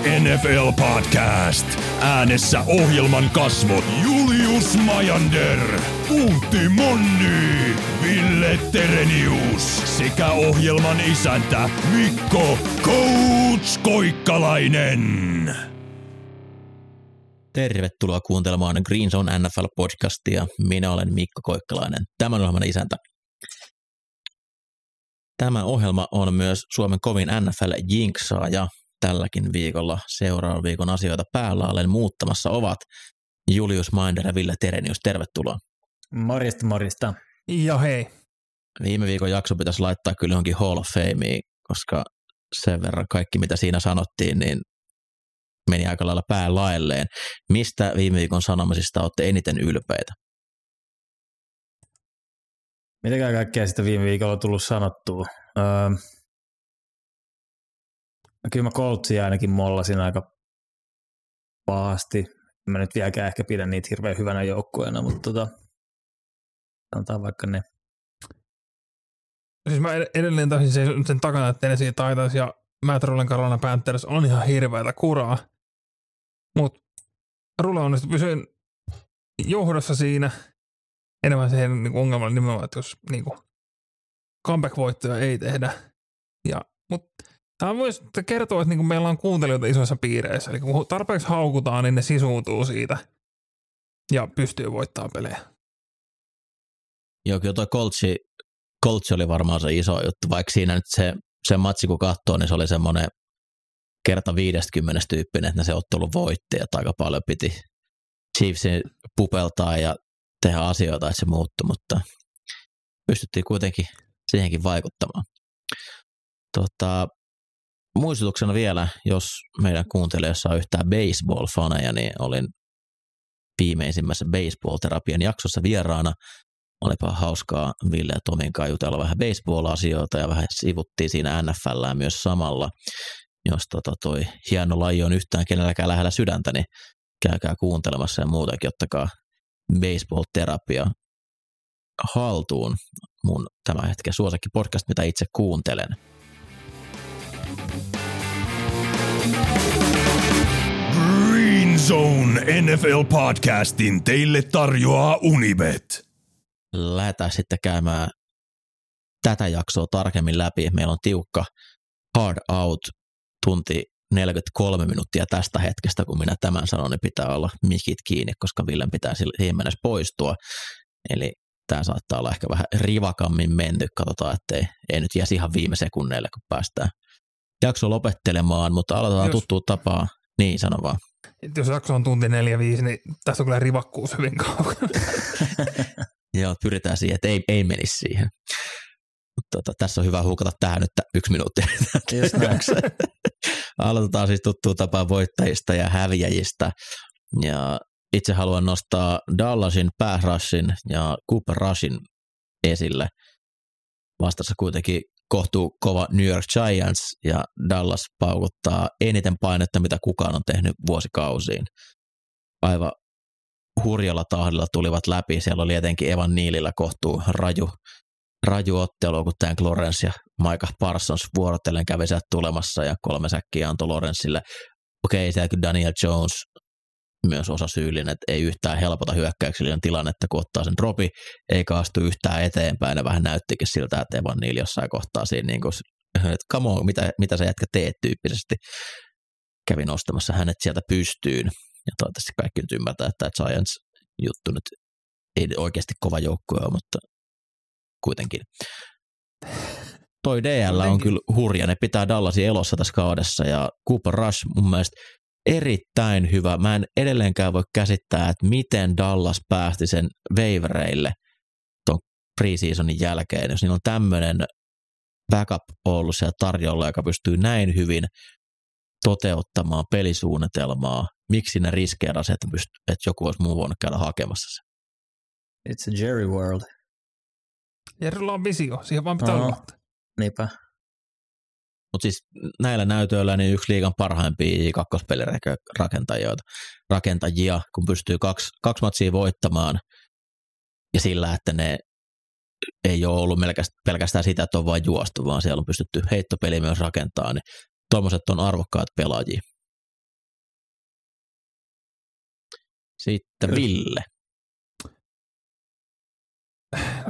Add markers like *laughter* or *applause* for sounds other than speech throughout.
NFL podcast. Äänessä ohjelman kasvot Julius Majander, Puutti Monni, Ville Terenius sekä ohjelman isäntä Mikko Coach Koikkalainen. Tervetuloa kuuntelemaan Green Zone NFL-podcastia. Minä olen Mikko Koikkalainen, tämän ohjelman isäntä. Tämä ohjelma on myös Suomen kovin NFL-jinksaaja. Tälläkin viikolla seuraavan viikon asioita päällä olen muuttamassa ovat Julius Minder ja Ville Terenius. Tervetuloa. Morjesta, morjesta. Ja hei. Viime viikon jakso pitäisi laittaa kyllä johonkin Hall of Fameen, koska sen verran kaikki mitä siinä sanottiin, niin meni aika lailla päälaelleen. Mistä viime viikon sanomisista olette eniten ylpeitä? Mitäkään kaikkea sitä viime viikolla on tullut sanottua? Öö, no kyllä mä Coltsia ainakin mollasin aika pahasti. Mä nyt vieläkään ehkä pidän niitä hirveän hyvänä joukkueena, mutta tota, sanotaan vaikka ne. Siis mä edelleen taisin sen, sen takana, että Tennessee Titans ja Matt Rullen Carolina Panthers on ihan hirveätä kuraa. Mutta Rulle onnistui pysyä johdossa siinä. Enemmän se niin ongelma oli nimenomaan, että jos niin comeback-voittoja ei tehdä. Ja, mutta tämä myös kertoo, että niin meillä on kuuntelijoita isoissa piireissä. Eli kun tarpeeksi haukutaan, niin ne sisuuntuu siitä ja pystyy voittamaan pelejä. Joo, kyllä toi Coltsi, Coltsi oli varmaan se iso juttu, vaikka siinä nyt se, se matsi kun katsoo, niin se oli semmoinen kerta 50 tyyppinen, että ne se ottelu voitti, että aika paljon piti Chiefsin pupeltaa ja tehdä asioita, että se muuttui, mutta pystyttiin kuitenkin siihenkin vaikuttamaan. Tota, muistutuksena vielä, jos meidän kuuntelijoissa on yhtään baseball-faneja, niin olin viimeisimmässä baseball-terapian jaksossa vieraana. Olipa hauskaa Ville ja Tomin kanssa jutella vähän baseball-asioita ja vähän sivuttiin siinä NFL myös samalla. Jos tota toi hieno laji on yhtään kenelläkään lähellä sydäntä, niin käykää kuuntelemassa ja muutenkin ottakaa baseball-terapia haltuun. Mun tämä hetken suosikki podcast, mitä itse kuuntelen. Zone NFL podcastin teille tarjoaa Unibet. Lähdetään sitten käymään tätä jaksoa tarkemmin läpi. Meillä on tiukka hard out tunti 43 minuuttia tästä hetkestä, kun minä tämän sanon, niin pitää olla mikit kiinni, koska Villen pitää siihen mennessä poistua. Eli tämä saattaa olla ehkä vähän rivakammin menty, katsotaan, ettei ei nyt jäisi ihan viime sekunneille, kun päästään jakso lopettelemaan, mutta aloitetaan jos, tuttuun tapaan. Niin, sano vaan. Jos jakso on tunti 4-5, niin tässä on kyllä rivakkuus hyvin kaukana. *laughs* Joo, pyritään siihen, että ei, ei menisi siihen. Tota, tässä on hyvä hukata tähän nyt yksi minuutti. *laughs* Aloitetaan siis tuttuun tapaan voittajista ja häviäjistä. Ja itse haluan nostaa Dallasin pääsrassin ja Cooper Rushin esille. Vastassa kuitenkin kohtuu kova New York Giants ja Dallas paukuttaa eniten painetta, mitä kukaan on tehnyt vuosikausiin. Aivan hurjalla tahdilla tulivat läpi. Siellä oli etenkin Evan Niilillä kohtuu raju, raju ottelu, kun Dan Lawrence ja Micah Parsons vuorotellen kävi tulemassa ja kolme säkkiä antoi Lawrenceille. Okei, siellä kyllä Daniel Jones myös osa syyllinen, että ei yhtään helpota hyökkäyksellinen tilannetta, kun ottaa sen dropi, ei kaastu yhtään eteenpäin, ja vähän näyttikin siltä, että Evan Neal jossain kohtaa siinä niin kuin, että come on, mitä, mitä sä jätkä teet tyyppisesti. Kävin nostamassa hänet sieltä pystyyn, ja toivottavasti kaikki nyt ymmärtää, että tämä Giants juttu nyt ei oikeasti kova joukkue ole, mutta kuitenkin. Toi DL on kyllä hurja, ne pitää Dallasin elossa tässä kaudessa, ja Cooper Rush mun mielestä erittäin hyvä. Mä en edelleenkään voi käsittää, että miten Dallas päästi sen waivereille tuon preseasonin jälkeen, jos niillä on tämmöinen backup ollut siellä tarjolla, joka pystyy näin hyvin toteuttamaan pelisuunnitelmaa, miksi ne riskeerasi, että, pyst- että joku olisi muu voinut käydä hakemassa sen. It's a Jerry world. Jerryllä on visio, siihen vaan pitää Oho. luottaa. Niinpä. Mutta siis näillä näytöillä niin yksi liigan parhaimpia kakkospelirakentajia, rakentajia, kun pystyy kaksi, kaksi matsia voittamaan ja sillä, että ne ei ole ollut pelkästään sitä, että on vain juostu, vaan siellä on pystytty heittopeli myös rakentamaan, niin tuommoiset on arvokkaat pelaajia. Sitten Ville.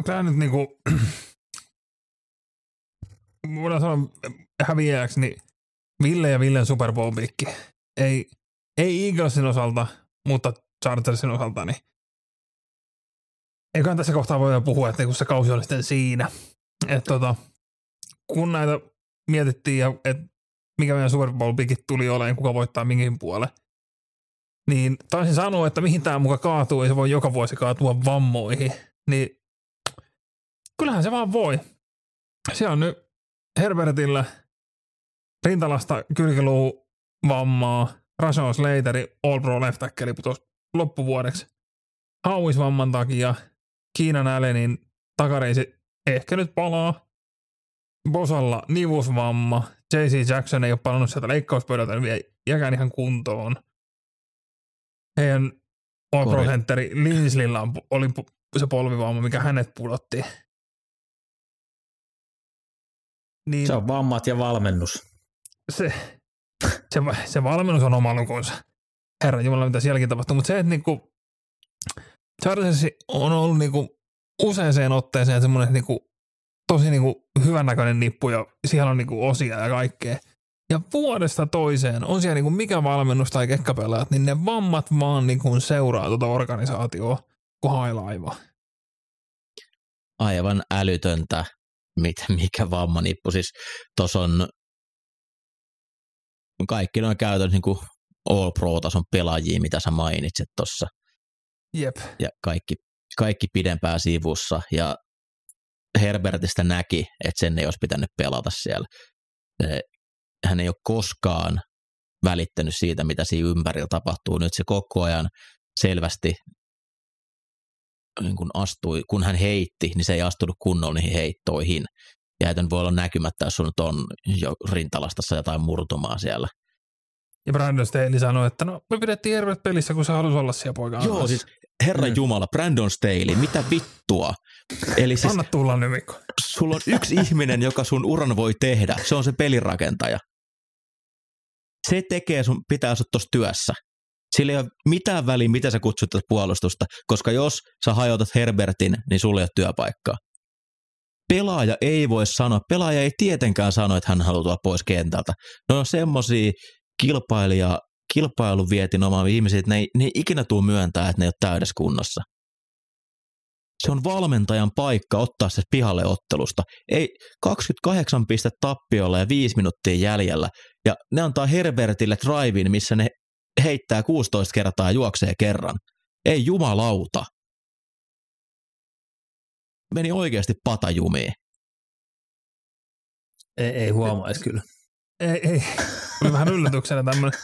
Tämä nyt niinku, *clears throat* voidaan sanoa häviäjäksi, niin Ville ja Villen Super Bowl. Ei, ei Eaglesin osalta, mutta Chargersin osalta, niin eiköhän tässä kohtaa voida puhua, että kun se kausi oli sitten siinä. Että tota, kun näitä mietittiin, että mikä meidän Super Bowl pikit tuli olemaan, kuka voittaa minkin puolelle, niin taisin sanoa, että mihin tämä muka kaatuu, ei se voi joka vuosi kaatua vammoihin. Niin kyllähän se vaan voi. Se on nyt Herbertillä rintalasta kylkiluu vammaa, Rashawn Slateri, All Pro left tackle loppuvuodeksi. Hauis vamman takia, Kiinan Allenin takareisi ehkä nyt palaa. Bosalla nivusvamma, JC Jackson ei ole palannut sieltä leikkauspöydältä, niin vielä jäkään ihan kuntoon. Heidän All Pro Centeri Linslillä oli se polvivamma, mikä hänet pudotti. Niin, se on vammat ja valmennus. Se, se, se valmennus on oma lukunsa. Herra Jumala, mitä sielläkin tapahtuu. Mutta se, että niinku, Chargers on ollut niinku useaseen otteeseen semmoinen niinku, tosi niinku hyvännäköinen nippu ja siellä on niinku osia ja kaikkea. Ja vuodesta toiseen on siellä niinku mikä valmennus tai kekkapelaajat, niin ne vammat vaan niinku seuraa tuota organisaatioa kuin hailaiva. Aivan älytöntä mikä vammanippu. Siis tuossa on kaikki noin käytännössä niin kuin All Pro-tason pelaajia, mitä sä mainitsit tuossa. Jep. Ja kaikki, kaikki pidempää sivussa. Ja Herbertistä näki, että sen ei olisi pitänyt pelata siellä. Hän ei ole koskaan välittänyt siitä, mitä siinä ympärillä tapahtuu. Nyt se koko ajan selvästi niin kun astui, kun hän heitti, niin se ei astunut kunnolla niihin heittoihin. Ja että voi olla näkymättä, jos sun on jo rintalastassa jotain murtumaa siellä. Ja Brandon Staley sanoi, että no me pidettiin Herbert pelissä, kun se halusi olla siellä poika. Joo, siis herra mm. jumala, Brandon Staley, mitä vittua? Eli siis, Anna tulla nimikko. Sulla on yksi ihminen, joka sun uran voi tehdä. Se on se pelirakentaja. Se tekee sun, pitää asua tuossa työssä. Sillä ei ole mitään väliä, mitä sä kutsut puolustusta, koska jos sä hajotat Herbertin, niin sulle ei ole työpaikkaa. Pelaaja ei voi sanoa, pelaaja ei tietenkään sano, että hän haluaa pois kentältä. Ne on semmosia kilpailija, kilpailuvietin omaa ihmisiä, että ne ei, ne ei ikinä tule myöntää, että ne ei ole täydessä kunnossa. Se on valmentajan paikka ottaa se pihalle ottelusta. Ei 28 pistettä tappiolla ja 5 minuuttia jäljellä. Ja ne antaa Herbertille drivein, missä ne heittää 16 kertaa ja juoksee kerran. Ei jumalauta. Meni oikeasti patajumiin. Ei, ei huomaisi kyllä. Ei, ei. Oli vähän yllätyksenä tämmöinen.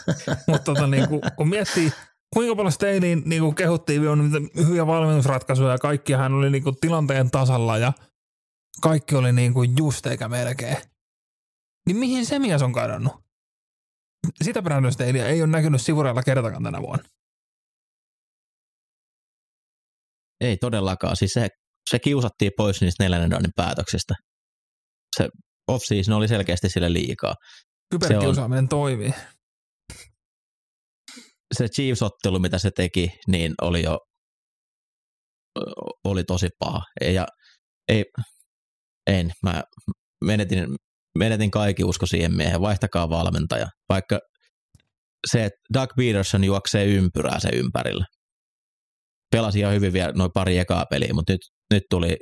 Mutta tota, niin kuin, kun miettii, kuinka paljon Steiniin niin kuin kehuttiin on niitä hyviä valmennusratkaisuja ja kaikki hän oli niin kuin tilanteen tasalla ja kaikki oli niin kuin just eikä melkein. Niin mihin se mies on kadonnut? sitä Brandon Stalea ei ole näkynyt sivureilla kertakaan tänä vuonna. Ei todellakaan. Siis se, se kiusattiin pois niistä neljännen downin päätöksistä. Se off-season oli selkeästi sille liikaa. Kyberkiusaaminen on, toimii. Se Chiefs-ottelu, mitä se teki, niin oli jo oli tosi paha. Ja ei, en, mä menetin menetin kaikki usko siihen miehen, vaihtakaa valmentaja. Vaikka se, että Doug Peterson juoksee ympyrää se ympärillä. Pelasi ihan hyvin vielä noin pari ekaa peliä, mutta nyt, nyt tuli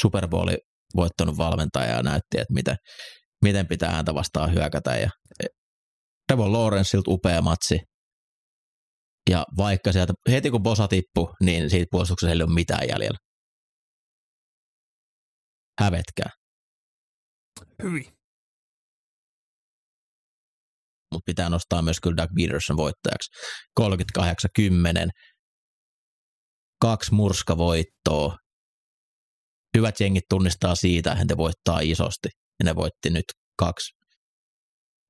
Super Bowli voittanut valmentaja ja näytti, että miten, miten pitää häntä vastaan hyökätä. Ja Trevor Lawrenceilta upea matsi. Ja vaikka sieltä heti kun Bosa tippui, niin siitä puolustuksessa ei ole mitään jäljellä. Hävetkää. Hyvin. Mutta pitää nostaa myös kyllä Doug Peterson voittajaksi. 38-10. Kaksi murskavoittoa. Hyvät jengit tunnistaa siitä, että he voittaa isosti. Ja ne voitti nyt kaksi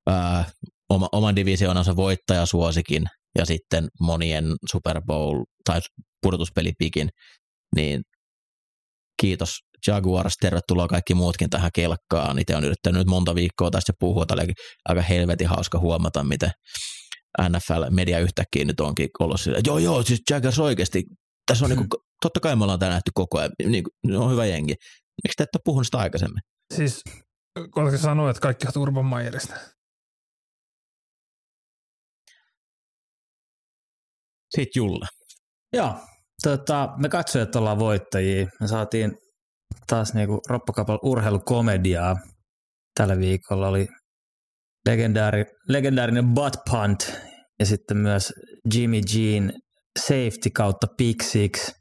ää, oma, oman divisioonansa voittajasuosikin ja sitten monien Super Bowl tai pudotuspelipikin, niin kiitos Jaguars, tervetuloa kaikki muutkin tähän kelkkaan. Itse on yrittänyt nyt monta viikkoa tästä puhua, tämä oli aika helvetin hauska huomata, miten NFL-media yhtäkkiä nyt onkin ollut sillä, joo joo, siis Jaguars oikeasti, tässä on niinku, *clears throat* totta kai me ollaan tämä nähty koko ajan, niin, on hyvä jengi. Miksi te ette ole puhunut sitä aikaisemmin? Siis, koska sanoa, että kaikki on Urban Meyerista. Sitten Julle. Joo, tota, me katsojat ollaan voittajia. Me saatiin taas niinku roppakapal urheilukomediaa. Tällä viikolla oli legendaari, legendaarinen butt punt ja sitten myös Jimmy Jean safety kautta pick six.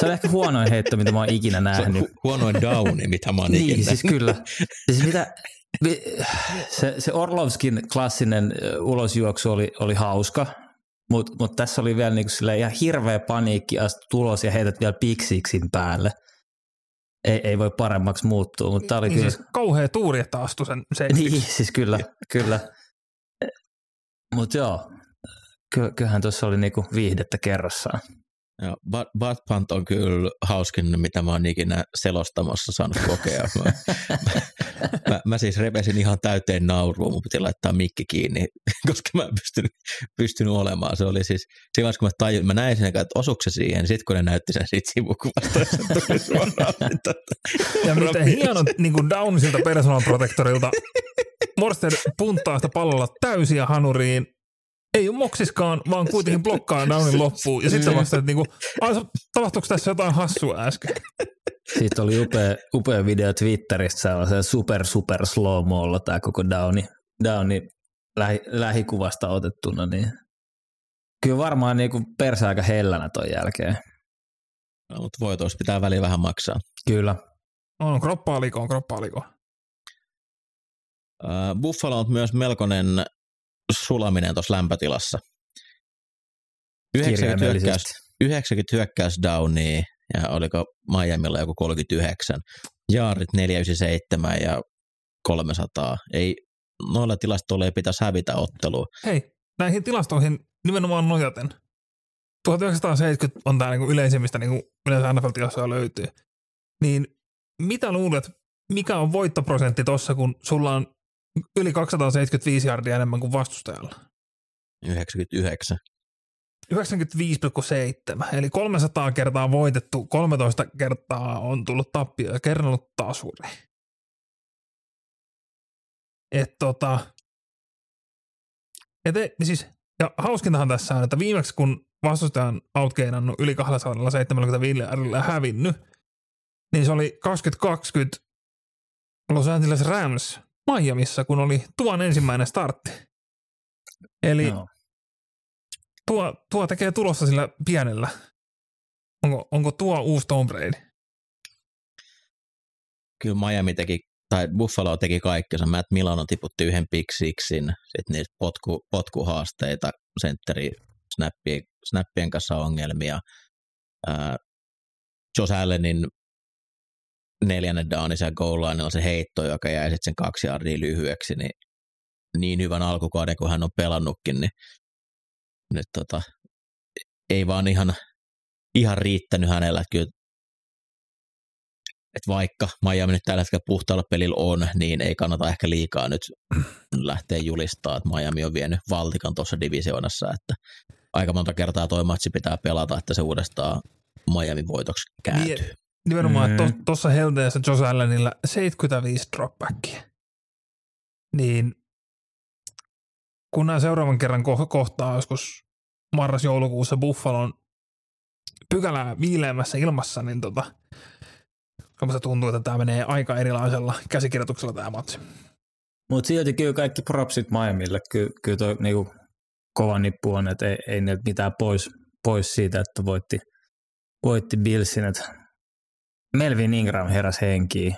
Se on ehkä huonoin heitto, mitä mä oon ikinä nähnyt. Se huonoin downi, mitä mä oon niin, ikinä siis kyllä. Siis mitä, se, se Orlovskin klassinen ulosjuoksu oli, oli hauska, mutta mut tässä oli vielä niinku ihan hirveä paniikki astu tulos ja heität vielä piksiksin päälle. Ei, ei voi paremmaksi muuttua, mutta oli niin kyllä... Siis kauhea tuuri, että astui sen se. Niin, siis kyllä, kyllä. Mutta joo, kyllähän tuossa oli niinku viihdettä kerrassaan. Joo, butt punt on kyllä hauskin, mitä mä oon ikinä selostamassa saanut kokea. Mä, mä, mä, siis repesin ihan täyteen naurua, mun piti laittaa mikki kiinni, koska mä en pystynyt, pystynyt olemaan. Se oli siis, siinä vaiheessa kun mä tajun, mä näin sen, että osuuko se siihen, niin sitten kun ne näytti sen siitä sivukuvasta, se tuli suoraan. ja miten hieno niin kuin Downsilta Personal Protectorilta Morster punttaa sitä pallolla täysiä hanuriin, ei ole moksiskaan, vaan kuitenkin blokkaa downin loppuun. Ja sitten vasta, että niinku, tapahtuuko tässä jotain hassua äsken? Siitä oli upea, upea video Twitteristä sellaisen super super slow molla tämä koko downi, downi lähi, lähikuvasta otettuna. Niin. Kyllä varmaan niinku persä aika hellänä ton jälkeen. No, mutta voitos pitää väliin vähän maksaa. Kyllä. On kroppaa likoon, kroppaa likoon. Uh, Buffalo on myös melkoinen sulaminen tuossa lämpötilassa. 90 hyökkäys, 90 hyökkäys downia ja oliko Miamilla joku 39. Jaarit 497 ja 300. Ei, noilla tilastoilla ei pitäisi hävitä ottelua. Hei, näihin tilastoihin nimenomaan nojaten. 1970 on tämä niinku yleisimmistä niinku yleensä NFL-tilastoja löytyy. Niin mitä luulet, mikä on voittoprosentti tuossa, kun sulla on yli 275 jardia enemmän kuin vastustajalla. 99. 95,7, eli 300 kertaa voitettu, 13 kertaa on tullut tappio ja kerrannut tasuri. Et tota, et, siis, ja hauskintahan tässä on, että viimeksi kun vastustaja on outgainannut yli 275 ja hävinnyt, niin se oli 2020 Los Angeles Rams Miamiissa, kun oli tuon ensimmäinen startti. Eli no. tuo, tuo tekee tulossa sillä pienellä. Onko, onko tuo uusi Tom Brady? Kyllä Miami teki, tai Buffalo teki kaikkensa. Matt Milano tiputti yhden piksiksin, sitten niitä potku, potkuhaasteita, sentteri, snappien, snappien kanssa ongelmia. Ää, Josh Allenin neljännen downin siellä goal on se heitto, joka jäi sitten sen kaksi jardia lyhyeksi, niin niin hyvän alkukauden kuin hän on pelannutkin, niin nyt tota, ei vaan ihan, ihan riittänyt hänellä. Kyllä, että vaikka Miami nyt tällä hetkellä puhtaalla pelillä on, niin ei kannata ehkä liikaa nyt lähteä julistaa, että Miami on vienyt valtikan tuossa divisioonassa, että aika monta kertaa toi matsi pitää pelata, että se uudestaan Miami voitoksi kääntyy. Niin, Nimenomaan, mm. että tuossa helteessä Josh Allenilla 75 dropbackia. Niin kun nämä seuraavan kerran ko- kohtaa joskus marras-joulukuussa Buffalon pykälää viileämmässä ilmassa, niin tota, se tuntuu, että tämä menee aika erilaisella käsikirjoituksella tämä matsi. Mutta silti kyllä kaikki propsit Miamille. Ky- kyllä toi niinku kova nippu on, että ei, ei mitään pois, pois siitä, että voitti, voitti Billsin. Että Melvin Ingram heräs henkiin,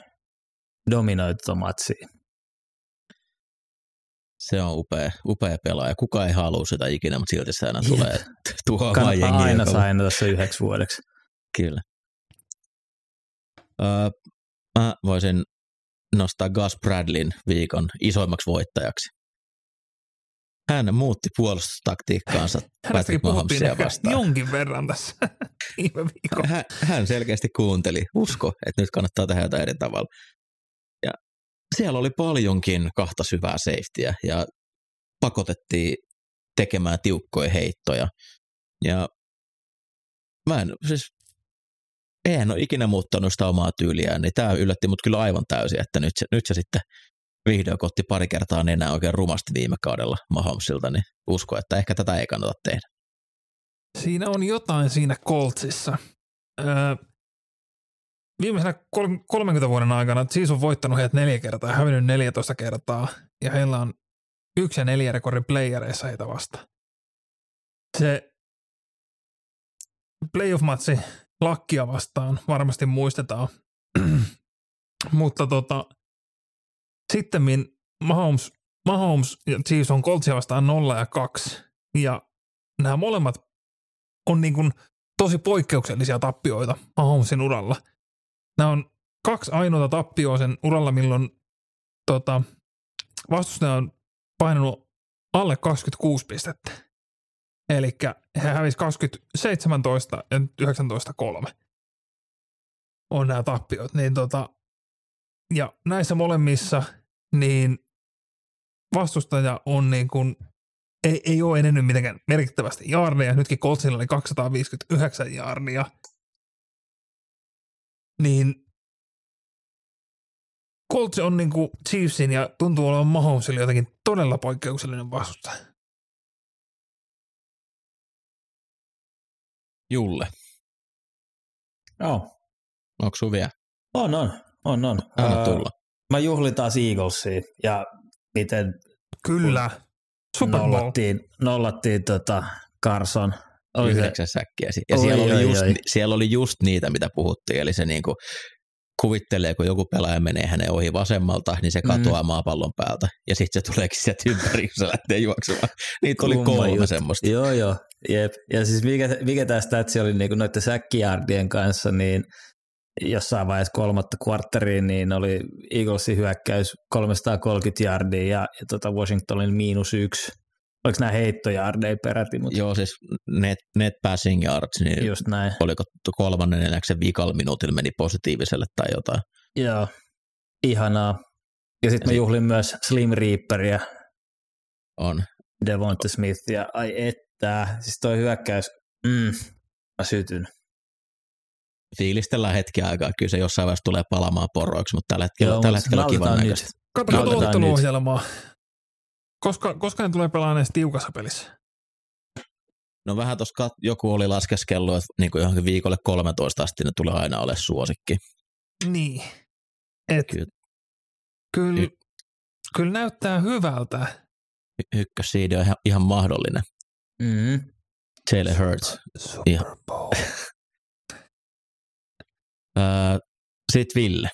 dominoi matsia. Se on upea, upea pelaaja. Kuka ei halua sitä ikinä, mutta silti se aina tulee *laughs* tuhoamaan jengiä. aina saa tässä yhdeksi vuodeksi. Kyllä. Öö, mä voisin nostaa Gus Bradlin viikon isoimmaksi voittajaksi. Hän muutti puolustustaktiikkaansa *laughs* Patrick Mahomesia vastaan. jonkin verran tässä *laughs* viime viikolla. Hän, hän selkeästi kuunteli, usko, että nyt kannattaa tehdä jotain eri tavalla. Ja siellä oli paljonkin kahta syvää safetyä ja pakotettiin tekemään tiukkoja heittoja. Ja mä en, siis eihän ole ikinä muuttanut sitä omaa tyyliään, niin tämä yllätti mut kyllä aivan täysin, että nyt se, nyt se sitten vihdoin kotti pari kertaa enää oikein rumasti viime kaudella Mahomesilta, niin usko, että ehkä tätä ei kannata tehdä. Siinä on jotain siinä Coltsissa. Öö, viimeisenä kol- 30 vuoden aikana Chiefs on voittanut heidät neljä kertaa hävinnyt 14 kertaa. Ja heillä on yksi ja neljä rekordin playereissa heitä vasta. Se playoff-matsi lakkia vastaan varmasti muistetaan. *clears throat* Mutta tota, sitten Mahomes, Mahomes ja Chiefs on Coltsia vastaan 0 ja 2. Ja nämä molemmat on niin kuin tosi poikkeuksellisia tappioita Mahomesin uralla. Nämä on kaksi ainoata tappioa sen uralla, milloin tota, vastustaja on painanut alle 26 pistettä. Eli he hävisi 2017 ja 19.3 on nämä tappiot. Niin tota, ja näissä molemmissa niin vastustaja on niin kuin ei, ei ole edennyt mitenkään merkittävästi jaardeja. Nytkin Coltsilla oli 259 jaardia. Niin Colts on niinku Chiefsin ja tuntuu olevan Mahomesille jotenkin todella poikkeuksellinen vastustaja. Julle, Joo. onko sun vielä? On, on, on, on. Anna tulla. Mä juhlin taas Eaglesia ja miten Kyllä. Super Bowl. nollattiin, nollattiin tota Carson. Oli se, Yhdeksän säkkiä. si- Ja Oi, siellä, oli oi, just, oi. siellä oli just niitä, mitä puhuttiin. Eli se niinku kuvittelee, kun joku pelaaja menee hänen ohi vasemmalta, niin se katoaa mm. maapallon päältä. Ja sitten se tuleekin sieltä ympäri, kun se lähtee juoksemaan. Niitä oli kolme juttu. semmoista. Joo, joo. Jep. Ja siis mikä, mikä tämä statsi oli niin noiden säkkijardien kanssa, niin jossain vaiheessa kolmatta kvartteriin, niin oli Eaglesin hyökkäys 330 yardia ja, ja tota Washingtonin miinus yksi. Oliko nämä heittojardeja peräti, mutta Joo, siis net, net passing yards, niin just näin. oliko kolmannen neljäksen vikalla minuutilla meni positiiviselle tai jotain. Joo, ihanaa. Ja sitten mä sit- juhlin myös Slim Reaperia, On. Devonta Smith ja ai että, siis toi hyökkäys, mm, mä sytyn. Fiilistellään hetki aikaa. Kyllä se jossain vaiheessa tulee palamaan poroiksi, mutta tällä hetkellä, Joo, tällä hetkellä kivan nautitaan näköistä. Koska, koska ne tulee pelaamaan edes tiukassa pelissä? No vähän tuossa joku oli laskeskellut, että niin kuin johonkin viikolle 13 asti ne tulee aina ole suosikki. Niin. Et, Kyllä. kyllä, Hy- kyllä näyttää hyvältä. Y- Ykkössiidi on ihan, ihan mahdollinen. Mm. Jalen Hurts. Super Bowl. *laughs* Öö, Sitten Ville.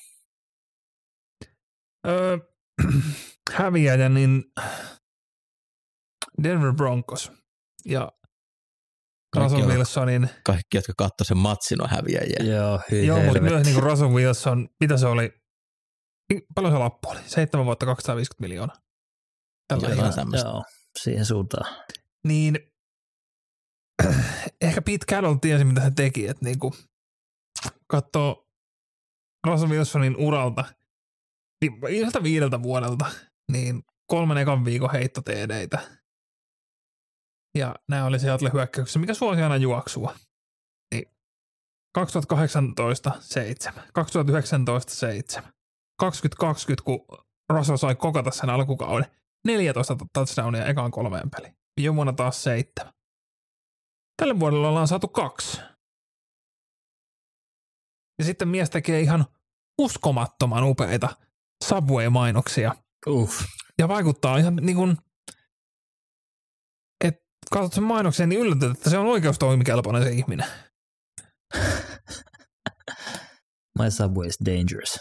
Öö, *clears throat* häviäjä, niin Denver Broncos ja Kaikki Russell on- Wilsonin, Kaikki, jotka katsoi sen matsin, on häviäjiä. Joo, hyi joo, mutta myös niin kuin Russell Wilson, mitä se oli, paljon se lappu oli? 7 vuotta 250 miljoonaa. Tällä Jotain tämmöistä. Joo, siihen suuntaan. Niin *clears throat* ehkä Pete Carroll tiesi, mitä hän teki, että niin kuin katsoo Russell Wilsonin uralta niin yhdeltä viideltä vuodelta, niin kolmen ekan viikon heitto TDitä. Ja nämä oli Seattle hyökkäyksessä, mikä suosi aina juoksua. Niin 2018 7, 2019 7, 2020, kun Russell sai kokata sen alkukauden, 14 touchdownia ekaan kolmeen peliin. Viime vuonna taas seitsemän. Tälle vuodelle ollaan saatu kaksi. Ja sitten mies tekee ihan uskomattoman upeita Subway-mainoksia. Uff. Ja vaikuttaa ihan niin kuin, että katsot sen mainoksen, niin yllätyt, että se on oikeustoimikelpoinen se ihminen. *laughs* My subway is dangerous.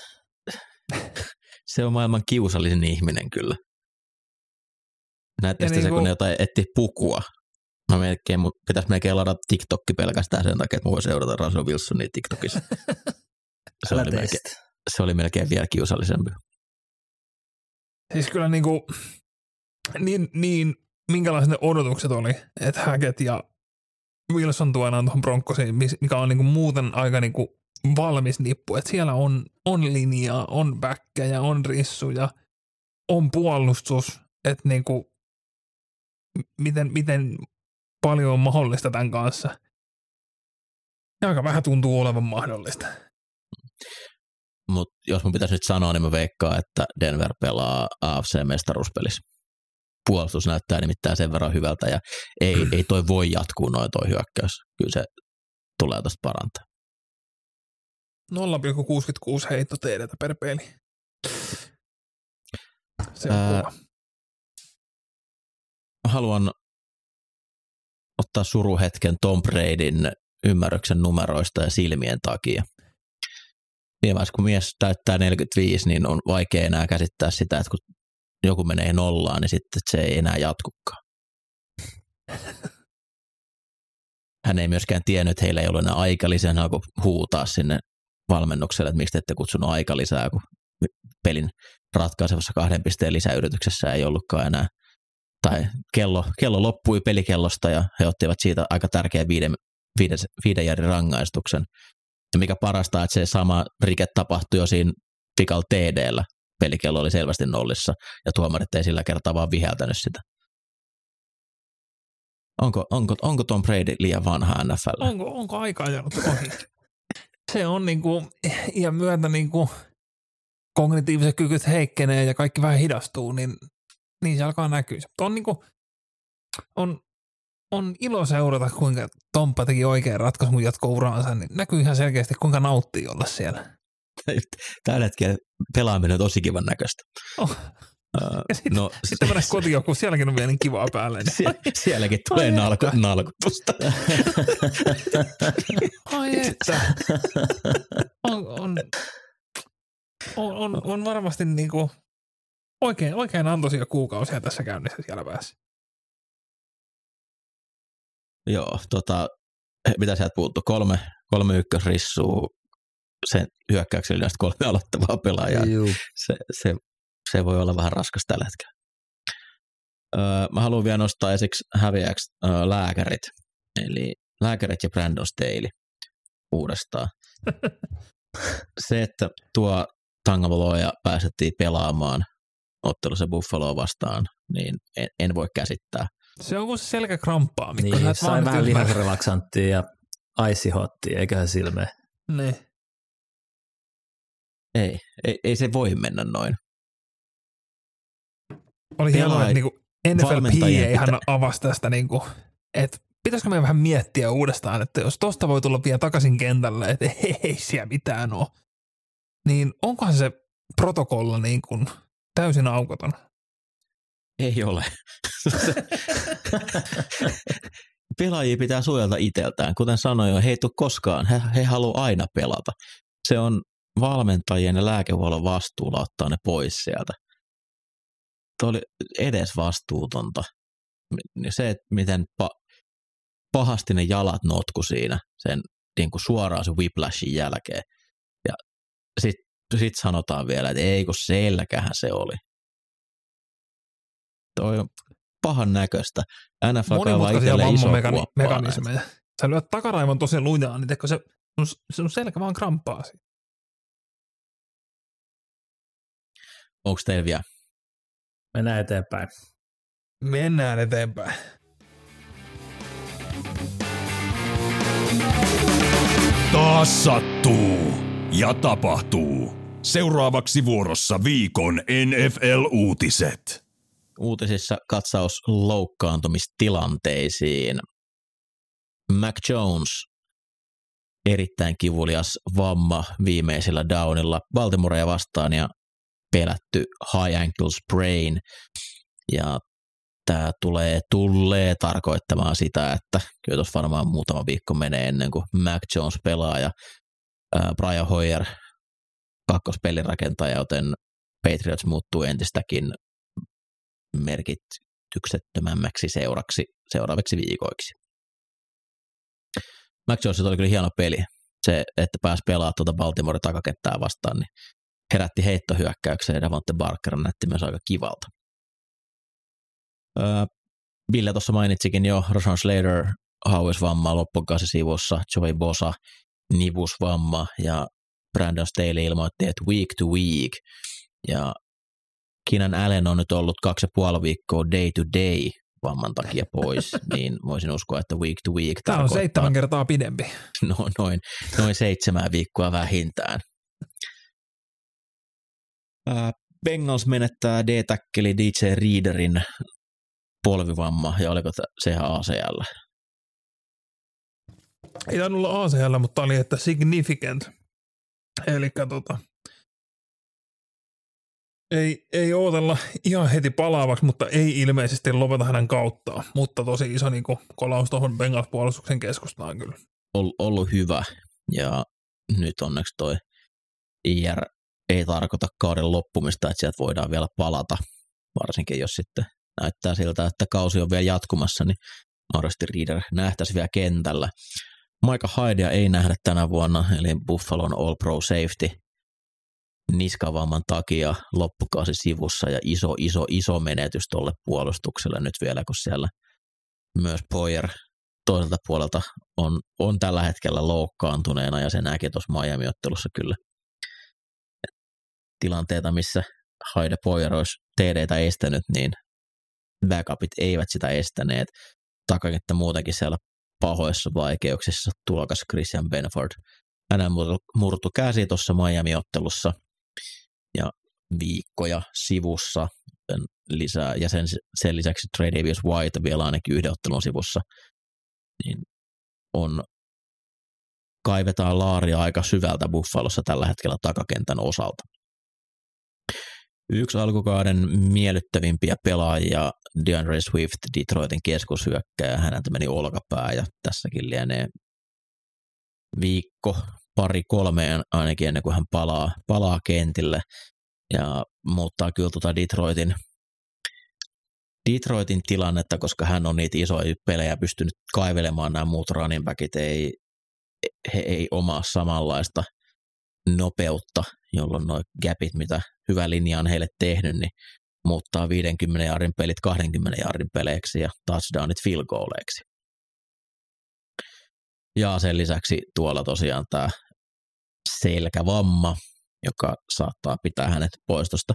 *laughs* Se on maailman kiusallisin ihminen kyllä. Näette se, niinku- kun ne jotain etti pukua. Mä melkein, mun pitäisi melkein ladata TikTokki pelkästään sen takia, että voin seurata Russell Wilsonia TikTokissa. *laughs* Se oli, melkein, se oli melkein vielä kiusallisempi. Siis kyllä niin kuin, niin, niin minkälaiset ne odotukset oli, että Hackett ja Wilson tuodaan tuohon Bronccosiin, mikä on niinku muuten aika niinku valmis nippu, että siellä on, on linjaa, on backkejä, on rissuja, on puolustus, että niinku, miten, miten paljon on mahdollista tämän kanssa. Ja aika vähän tuntuu olevan mahdollista. Mutta jos mun pitäisi nyt sanoa, niin mä veikkaan, että Denver pelaa AFC-mestaruuspelissä. Puolustus näyttää nimittäin sen verran hyvältä ja ei, ei toi voi jatkuu noin toi hyökkäys. Kyllä se tulee tuosta parantaa. 0,66 heitto teidätä per peli. Se on Ää, kova. Haluan ottaa suruhetken Tom Bradyn ymmärryksen numeroista ja silmien takia. Vaiheessa, kun mies täyttää 45, niin on vaikea enää käsittää sitä, että kun joku menee nollaan, niin sitten se ei enää jatkukaan. *laughs* Hän ei myöskään tiennyt, että heillä ei ollut enää aika lisää, hän alkoi huutaa sinne valmennukselle, että miksi te ette kutsunut aika lisää, kun pelin ratkaisevassa kahden pisteen lisäyrityksessä ei ollutkaan enää, tai kello, kello loppui pelikellosta ja he ottivat siitä aika tärkeän viiden, viiden, viiden järin rangaistuksen. Ja mikä parasta, että se sama rike tapahtui jo siinä pikalla TDllä. Pelikello oli selvästi nollissa ja tuomarit ei sillä kertaa vaan viheltänyt sitä. Onko, onko, onko Tom Brady liian vanha NFL? Onko, onko aika ajanut ohi? *laughs* Se on niinku, iän myötä niinku kognitiiviset kykyt heikkenee ja kaikki vähän hidastuu, niin, niin se alkaa näkyä. On, niinku, on, on ilo seurata, kuinka Tomppa teki oikean ratkaisun, kun jatkoi uraansa, niin näkyy ihan selkeästi, kuinka nauttii olla siellä. *laughs* Tällä hetkellä pelaaminen on tosi kivan näköistä. Oh. Uh, *laughs* Ja sitten, no, *laughs* sitten mennä kotiin, kun sielläkin on vielä niin kivaa päällä. Niin, Sie- sielläkin tulee Ai nalku, että. nalkutusta. ai että. On, on, on, on, on varmasti niinku oikein, oikein antoisia kuukausia tässä käynnissä siellä päässä. Joo, tota, mitä sieltä puuttu? Kolme, kolme ykkösrissua, sen hyökkäyksellä kolme *laughs* aloittavaa pelaajaa. Juu. Se, se, se voi olla vähän raskas tällä hetkellä. Öö, mä haluan vielä nostaa esiksi häviäjäksi öö, lääkärit, eli lääkärit ja Brandon Staley uudestaan. *laughs* se, että tuo Tangavaloja pääsettiin pelaamaan ottelussa Buffaloa vastaan, niin en, en voi käsittää. Se on kuin se selkäkramppaa, Mikko. Niin, sai vähän lihasrelaksanttia ja aisihottia, eiköhän silmeen. Niin. Ei, ei, ei se voi mennä noin. Oli hienoa, että niinku NFL valmentajien ihan avasi tästä, niinku, että pitäisikö meidän vähän miettiä uudestaan, että jos tosta voi tulla vielä takaisin kentälle, että ei, *laughs* ei siellä mitään ole, niin onkohan se protokolla niin kuin täysin aukoton? Ei ole. Pelaajia pitää suojella itseltään. Kuten sanoin jo, he ei koskaan. He, he haluavat aina pelata. Se on valmentajien ja lääkehuollon vastuulla ottaa ne pois sieltä. Tuo oli edes vastuutonta. Se, että miten pa- pahasti ne jalat notku siinä sen niin kuin suoraan sen whiplashin jälkeen. Ja sitten sit sanotaan vielä, että ei kun selkähän se oli. Toi on pahan näköistä. NFL kaivaa Monimutkaisia itselleen iso vammamekanismeja. Sä lyöt takaraivon tosi lujaa, niin se, sun, sun selkä vaan kramppaa siinä. Onko teillä vielä? Mennään eteenpäin. Mennään eteenpäin. Taas sattuu ja tapahtuu. Seuraavaksi vuorossa viikon NFL-uutiset. Uutisissa katsaus loukkaantumistilanteisiin. Mac Jones, erittäin kivulias vamma viimeisellä downilla Baltimorea vastaan ja pelätty high ankle sprain. Ja tämä tulee, tulee tarkoittamaan sitä, että kyllä tuossa varmaan muutama viikko menee ennen kuin Mac Jones pelaa ja Brian Hoyer kakkospelirakentaja, joten Patriots muuttuu entistäkin merkityksettömämmäksi seuraksi seuraaviksi viikoiksi. Mac Jones oli kyllä hieno peli. Se, että pääsi pelaamaan tuota Baltimore takakettää vastaan, niin herätti heittohyökkäykseen ja Davante Barker näytti myös aika kivalta. Öö, Ville tuossa mainitsikin jo, Roshan Slater hauisvamma loppukausi-sivussa, Joey Bosa nivusvamma ja Brandon Staley ilmoitti, että week to week. Ja Kinan Allen on nyt ollut kaksi ja puoli viikkoa day to day vamman takia pois, *laughs* niin voisin uskoa, että week to week Tämä on seitsemän kertaa pidempi. *laughs* No, noin, noin seitsemän viikkoa vähintään. Bengals menettää D-takkeli DJ Readerin polvivamma, ja oliko se ihan ACL? Ei tainnut olla ACL, mutta oli, että significant. Eli tota, ei, ei ootella ihan heti palaavaksi, mutta ei ilmeisesti lopeta hänen kauttaan. Mutta tosi iso niin kuin, kolaus tuohon Bengals-puolustuksen keskustaan kyllä. Ol, ollut hyvä ja nyt onneksi toi IR ei tarkoita kauden loppumista, että sieltä voidaan vielä palata, varsinkin jos sitten näyttää siltä, että kausi on vielä jatkumassa, niin mahdollisesti Reader nähtäisi vielä kentällä. Maika Haidea ei nähdä tänä vuonna, eli Buffalon All Pro Safety niskavamman takia loppukausi sivussa ja iso, iso, iso menetys tuolle puolustukselle nyt vielä, kun siellä myös Poyer toiselta puolelta on, on tällä hetkellä loukkaantuneena ja se näkee tuossa Miami-ottelussa kyllä tilanteita, missä Haide Poyer olisi TDtä estänyt, niin backupit eivät sitä estäneet. Takakenttä muutenkin siellä pahoissa vaikeuksissa tulokas Christian Benford. Hänen murtu käsi tuossa Miami-ottelussa ja viikkoja sivussa lisää, ja sen, sen lisäksi Trey Davis White vielä ainakin yhden ottelun sivussa, niin on kaivetaan laaria aika syvältä Buffalossa tällä hetkellä takakentän osalta. Yksi alkukauden miellyttävimpiä pelaajia, DeAndre Swift, Detroitin keskushyökkäjä, häneltä meni olkapää ja tässäkin lienee viikko, pari, kolmeen ainakin ennen kuin hän palaa, palaa kentille. Ja muuttaa kyllä tuota Detroitin, Detroitin tilannetta, koska hän on niitä isoja pelejä pystynyt kaivelemaan. Nämä muut running backit, ei, he ei omaa samanlaista nopeutta, jolloin nuo gapit, mitä hyvä linja on heille tehnyt, niin muuttaa 50 jardin pelit 20 jardin peleiksi ja touchdownit field goaleiksi. Ja sen lisäksi tuolla tosiaan tämä selkävamma, joka saattaa pitää hänet pois tuosta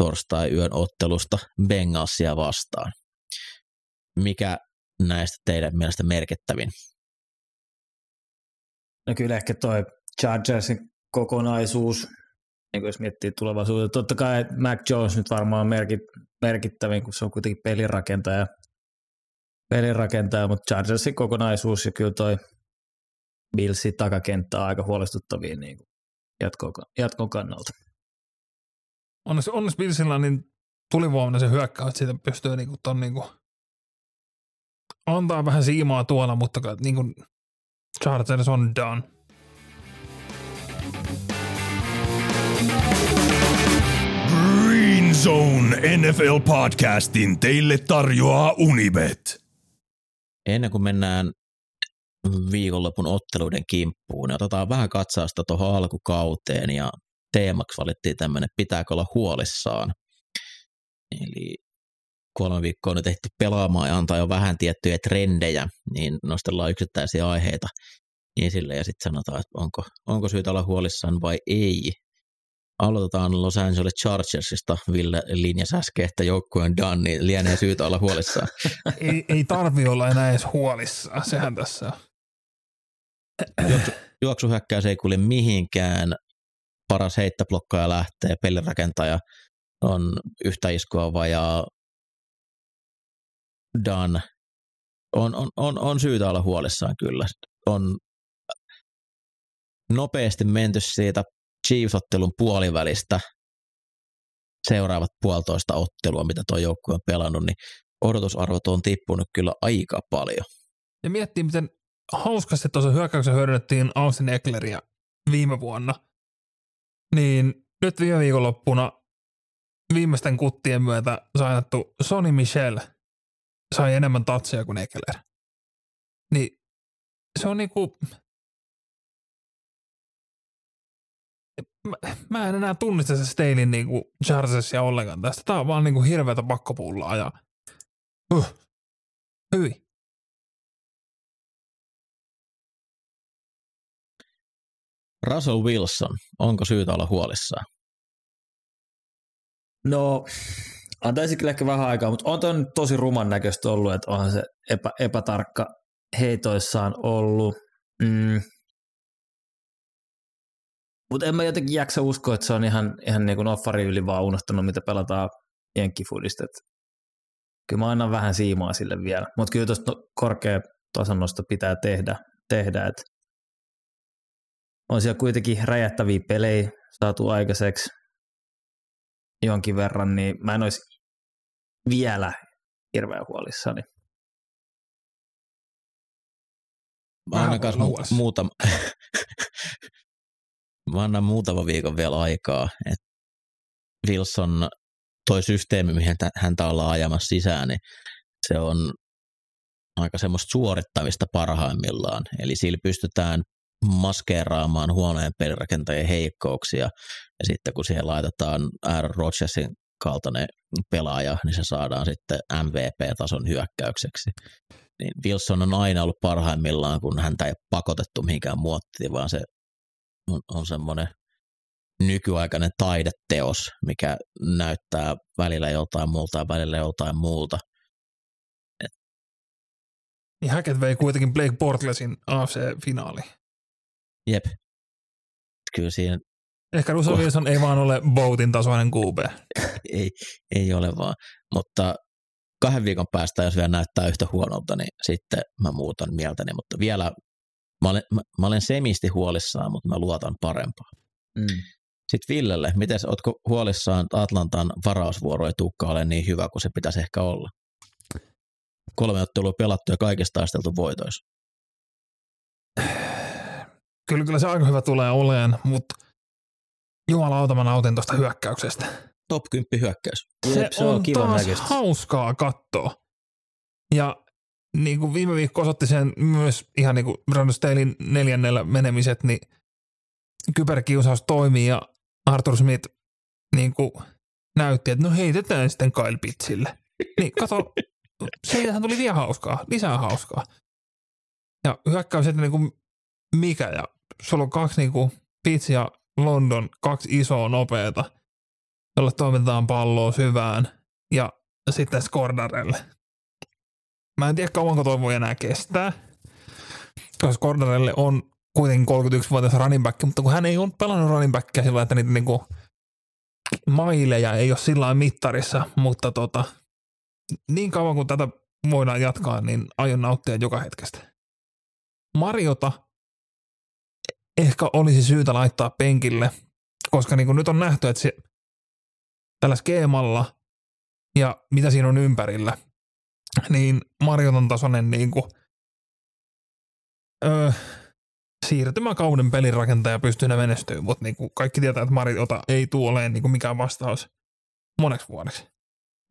torstai-yön ottelusta Bengalsia vastaan. Mikä näistä teidän mielestä merkittävin? No kyllä ehkä toi Chargersin kokonaisuus, niin jos miettii tulevaisuutta. Totta kai Mac Jones nyt varmaan merkit, merkittävin, kun se on kuitenkin pelirakentaja, pelirakentaja mutta Chargersin kokonaisuus ja kyllä toi Billsin takakenttä on aika huolestuttavia niin jatkon, jatkon kannalta. Onneksi, onneksi Billsillä niin tulivoimana se hyökkäys, että siitä pystyy niin ton, niin kuin, antaa vähän siimaa tuolla, mutta niin kuin, Chargers on done. Zone NFL podcastin teille tarjoaa Unibet. Ennen kuin mennään viikonlopun otteluiden kimppuun. Ja otetaan vähän katsausta tuohon alkukauteen ja teemaksi valittiin tämmöinen, pitääkö olla huolissaan. Eli kolme viikkoa on nyt tehty pelaamaan ja antaa jo vähän tiettyjä trendejä, niin nostellaan yksittäisiä aiheita esille ja sitten sanotaan, että onko, onko syytä olla huolissaan vai ei. Aloitetaan Los Angeles Chargersista. Ville linjasi äsken, että joukkueen done, niin lienee syytä olla huolissaan. *laughs* ei, ei tarvi olla enää edes huolissaan, sehän tässä on. Juoksu, juoksuhyökkäys ei kuule mihinkään. Paras heittäblokkaja lähtee, pelirakentaja on yhtä iskua vajaa done. On, on, on, on syytä olla huolissaan kyllä. On nopeasti menty siitä Chiefs-ottelun puolivälistä seuraavat puolitoista ottelua, mitä tuo joukkue on pelannut, niin odotusarvot on tippunut kyllä aika paljon. Ja miettii, miten hauskasti tuossa hyökkäyksen hyödynnettiin Austin Eckleria viime vuonna, niin nyt viime viikonloppuna viimeisten kuttien myötä sainattu Sony Michel sai enemmän tatseja kuin Eckler. Niin se on niinku, mä, mä en enää tunnista se Steinin niinku chargesia ollenkaan tästä. Tää on vaan niinku kuin hirveätä pakkopullaa ja uh, hyi. Russell Wilson, onko syytä olla huolissaan? No, antaisi kyllä ehkä vähän aikaa, mutta on ton tosi ruman näköistä ollut, että onhan se epä, epätarkka heitoissaan ollut. Mm. Mutta en mä jotenkin jaksa uskoa, että se on ihan, ihan niin kuin offari yli vaan unohtanut, mitä pelataan jenkkifudista. Kyllä mä annan vähän siimaa sille vielä, mutta kyllä tuosta korkea tasannosta pitää tehdä, tehdä että on siellä kuitenkin räjähtäviä pelejä saatu aikaiseksi jonkin verran, niin mä en olisi vielä hirveän huolissani. Mä kanssa mu- muutama, *laughs* mä annan muutama viikon vielä aikaa, että Wilson toi systeemi, mihin häntä ollaan ajamassa sisään, niin se on aika semmoista suorittamista parhaimmillaan. Eli sillä pystytään maskeeraamaan huoneen pelirakentajien heikkouksia, ja sitten kun siihen laitetaan Aaron Rodgersin kaltainen pelaaja, niin se saadaan sitten MVP-tason hyökkäykseksi. Niin Wilson on aina ollut parhaimmillaan, kun häntä ei pakotettu mihinkään muottiin, vaan se on, on semmoinen nykyaikainen taideteos, mikä näyttää välillä joltain muulta ja välillä joltain muulta. Niin Hackett vei kuitenkin Blake Portlesin AFC-finaali. Jep. Kyllä siinä... Ehkä Russell Wilson ei vaan ole Boutin tasoinen QB. *laughs* ei, ei ole vaan, mutta kahden viikon päästä, jos vielä näyttää yhtä huonolta, niin sitten mä muutan mieltäni, mutta vielä mä olen, mä, mä olen semisti huolissaan, mutta mä luotan parempaa. Mm. Sitten Villelle, miten ootko huolissaan, että Atlantan varausvuoro ei tukka ole niin hyvä kuin se pitäisi ehkä olla? Kolme ottelua pelattu ja kaikista taisteltu voitoissa. *sighs* Kyllä, kyllä se aika hyvä tulee oleen, mutta jumalauta mä nautin tuosta hyökkäyksestä. Top 10 hyökkäys. Se, Jep, se on, on kiva taas näköistä. hauskaa katsoa. Ja niin kuin viime viikko osoitti sen myös ihan niin kuin Brandon Stalin neljännellä menemiset, niin kyberkiusaus toimii ja Arthur Smith niin kuin näytti, että no heitetään sitten Kyle Pitsille. Niin kato, siitähän tuli vielä hauskaa, lisää hauskaa. Ja hyökkäys, että niin kuin mikä, ja sulla on kaksi niin kuin Pitts ja London, kaksi isoa nopeata, jolla toimitetaan palloa syvään, ja sitten Skordarelle. Mä en tiedä kauanko toi voi enää kestää, koska Skordarelle on kuitenkin 31-vuotias running back, mutta kun hän ei ole pelannut running backia sillä että niitä niinku maileja ei ole sillä mittarissa, mutta tota, niin kauan kuin tätä voidaan jatkaa, niin aion nauttia joka hetkestä. Mariota ehkä olisi syytä laittaa penkille, koska niin kuin nyt on nähty, että se tällä skeemalla ja mitä siinä on ympärillä, niin Marioton tasoinen niin kuin, öö, siirtymäkauden pelirakentaja pystyy ne menestyä, mutta niin kuin kaikki tietää, että Mariota ei tule olemaan niin kuin mikään vastaus moneksi vuodeksi.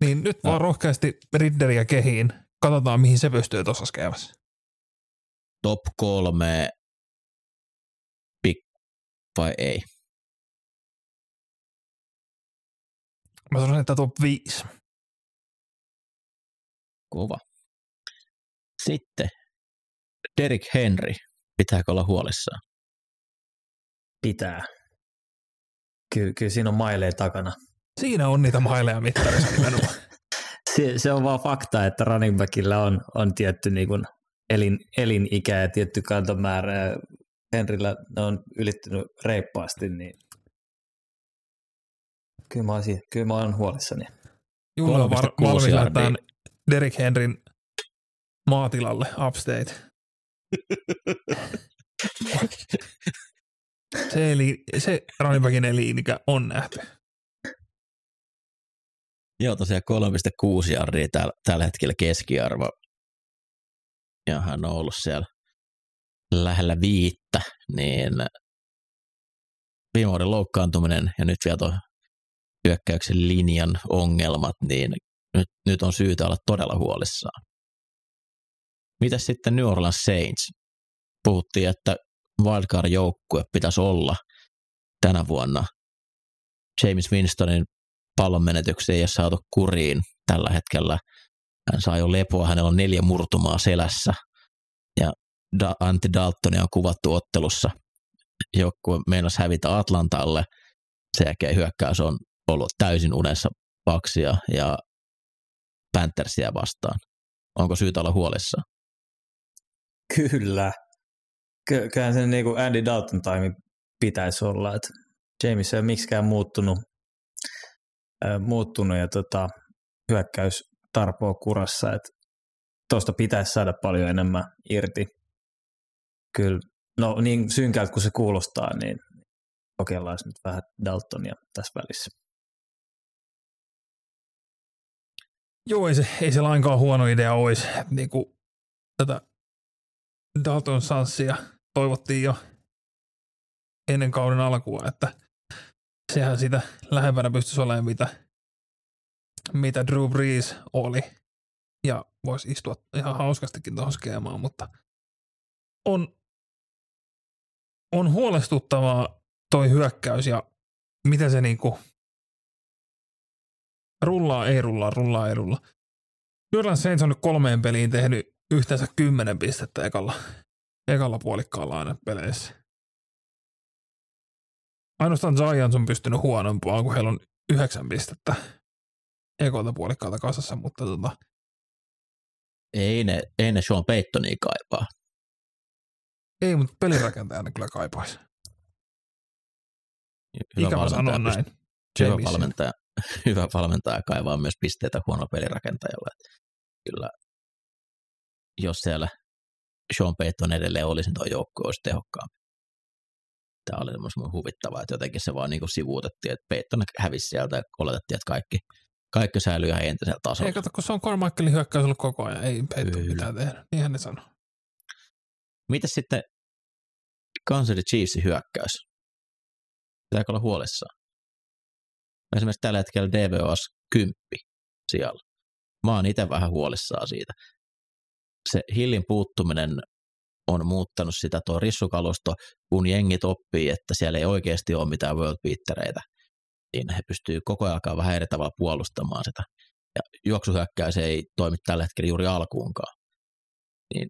Niin nyt no. vaan rohkeasti Ridderiä kehiin. Katsotaan, mihin se pystyy tuossa skeemassa. Top kolme pick vai ei? Mä sanoisin, että top 5. Kova. Sitten Derek Henry. Pitääkö olla huolissaan? Pitää. Ky- kyllä siinä on maileja takana. Siinä on niitä maileja mittarissa nimenomaan. *laughs* se, se, on vaan fakta, että running backilla on, on tietty niin kuin elin, elinikä ja tietty kantomäärä. Henrillä ne on ylittynyt reippaasti, niin kyllä mä, olisin, kyllä mä olen huolissani. Julla var, valmis Derek Henryn maatilalle upstate. *laughs* se, eli, se running backin elinikä on nähty. Joo, tosiaan 3,6 jardia tällä, tällä hetkellä keskiarvo. Ja hän on ollut siellä lähellä viittä, niin viime vuoden loukkaantuminen ja nyt vielä tuo hyökkäyksen linjan ongelmat, niin nyt, nyt on syytä olla todella huolissaan. Mitäs sitten New Orleans Saints? Puhuttiin, että wildcard-joukkue pitäisi olla tänä vuonna. James Winstonin pallon menetyksiä ei ole saatu kuriin tällä hetkellä. Hän saa jo lepoa, hänellä on neljä murtumaa selässä ja Antti Daltonia on kuvattu ottelussa joukkue meinasi hävitä Atlantalle. Sen jälkeen hyökkäys on ollut täysin unessa paksia ja Panthersia vastaan. Onko syytä olla huolissa? Kyllä. Ky- kyllähän se niin kuin Andy Dalton time pitäisi olla, että James ei ole miksikään muuttunut, äh, muuttunut ja tota, hyökkäys tarpoo kurassa, että tuosta pitäisi saada paljon enemmän irti. Kyllä, no niin synkältä kuin se kuulostaa, niin kokeillaan nyt vähän Daltonia tässä välissä. Joo, ei se, ei se lainkaan huono idea olisi. Niin kuin tätä Dalton Sanssia toivottiin jo ennen kauden alkua, että sehän sitä lähempänä pystyisi olemaan, mitä, mitä Drew Brees oli. Ja voisi istua ihan hauskastikin tuohon skeemaan, mutta on, on huolestuttavaa toi hyökkäys ja miten se niinku rullaa, ei rullaa, rullaa, ei rullaa. New Orleans Saints on nyt kolmeen peliin tehnyt yhteensä kymmenen pistettä ekalla, ekalla puolikkaalla aina peleissä. Ainoastaan Giants on pystynyt huonompaan, kun heillä on yhdeksän pistettä ekolta puolikkaalta kasassa, mutta tota, Ei ne, ei ne Sean Paytonia kaipaa. ei, mutta pelirakentajana kyllä kaipaisi. Ikävä sanoa näin. Hyvä valmentaja, *laughs* hyvä valmentaja kaivaa myös pisteitä huono pelirakentajalla. Että Kyllä, jos siellä Sean Payton edelleen olisi, niin tuo joukko olisi tehokkaampi. Tämä oli semmoinen huvittavaa, että jotenkin se vaan niin kuin sivuutettiin, että Payton hävisi sieltä ja oletettiin, että kaikki, kaikki säilyy ihan entisellä tasolla. Ei kato, kun se on Carmichaelin hyökkäys ollut koko ajan. Ei Kyllä. mitään tehdä. Niinhän ne sanoo. Mitäs sitten Kansas City Chiefsin hyökkäys? Pitääkö olla huolissaan? Esimerkiksi tällä hetkellä DVOS 10 siellä. Mä oon itse vähän huolissaan siitä. Se Hillin puuttuminen on muuttanut sitä tuo rissukalusto, kun jengit oppii, että siellä ei oikeasti ole mitään world beatereitä, niin he pystyy koko ajan vähän eri tavalla puolustamaan sitä. Ja juoksuhyökkäys ei toimi tällä hetkellä juuri alkuunkaan. Niin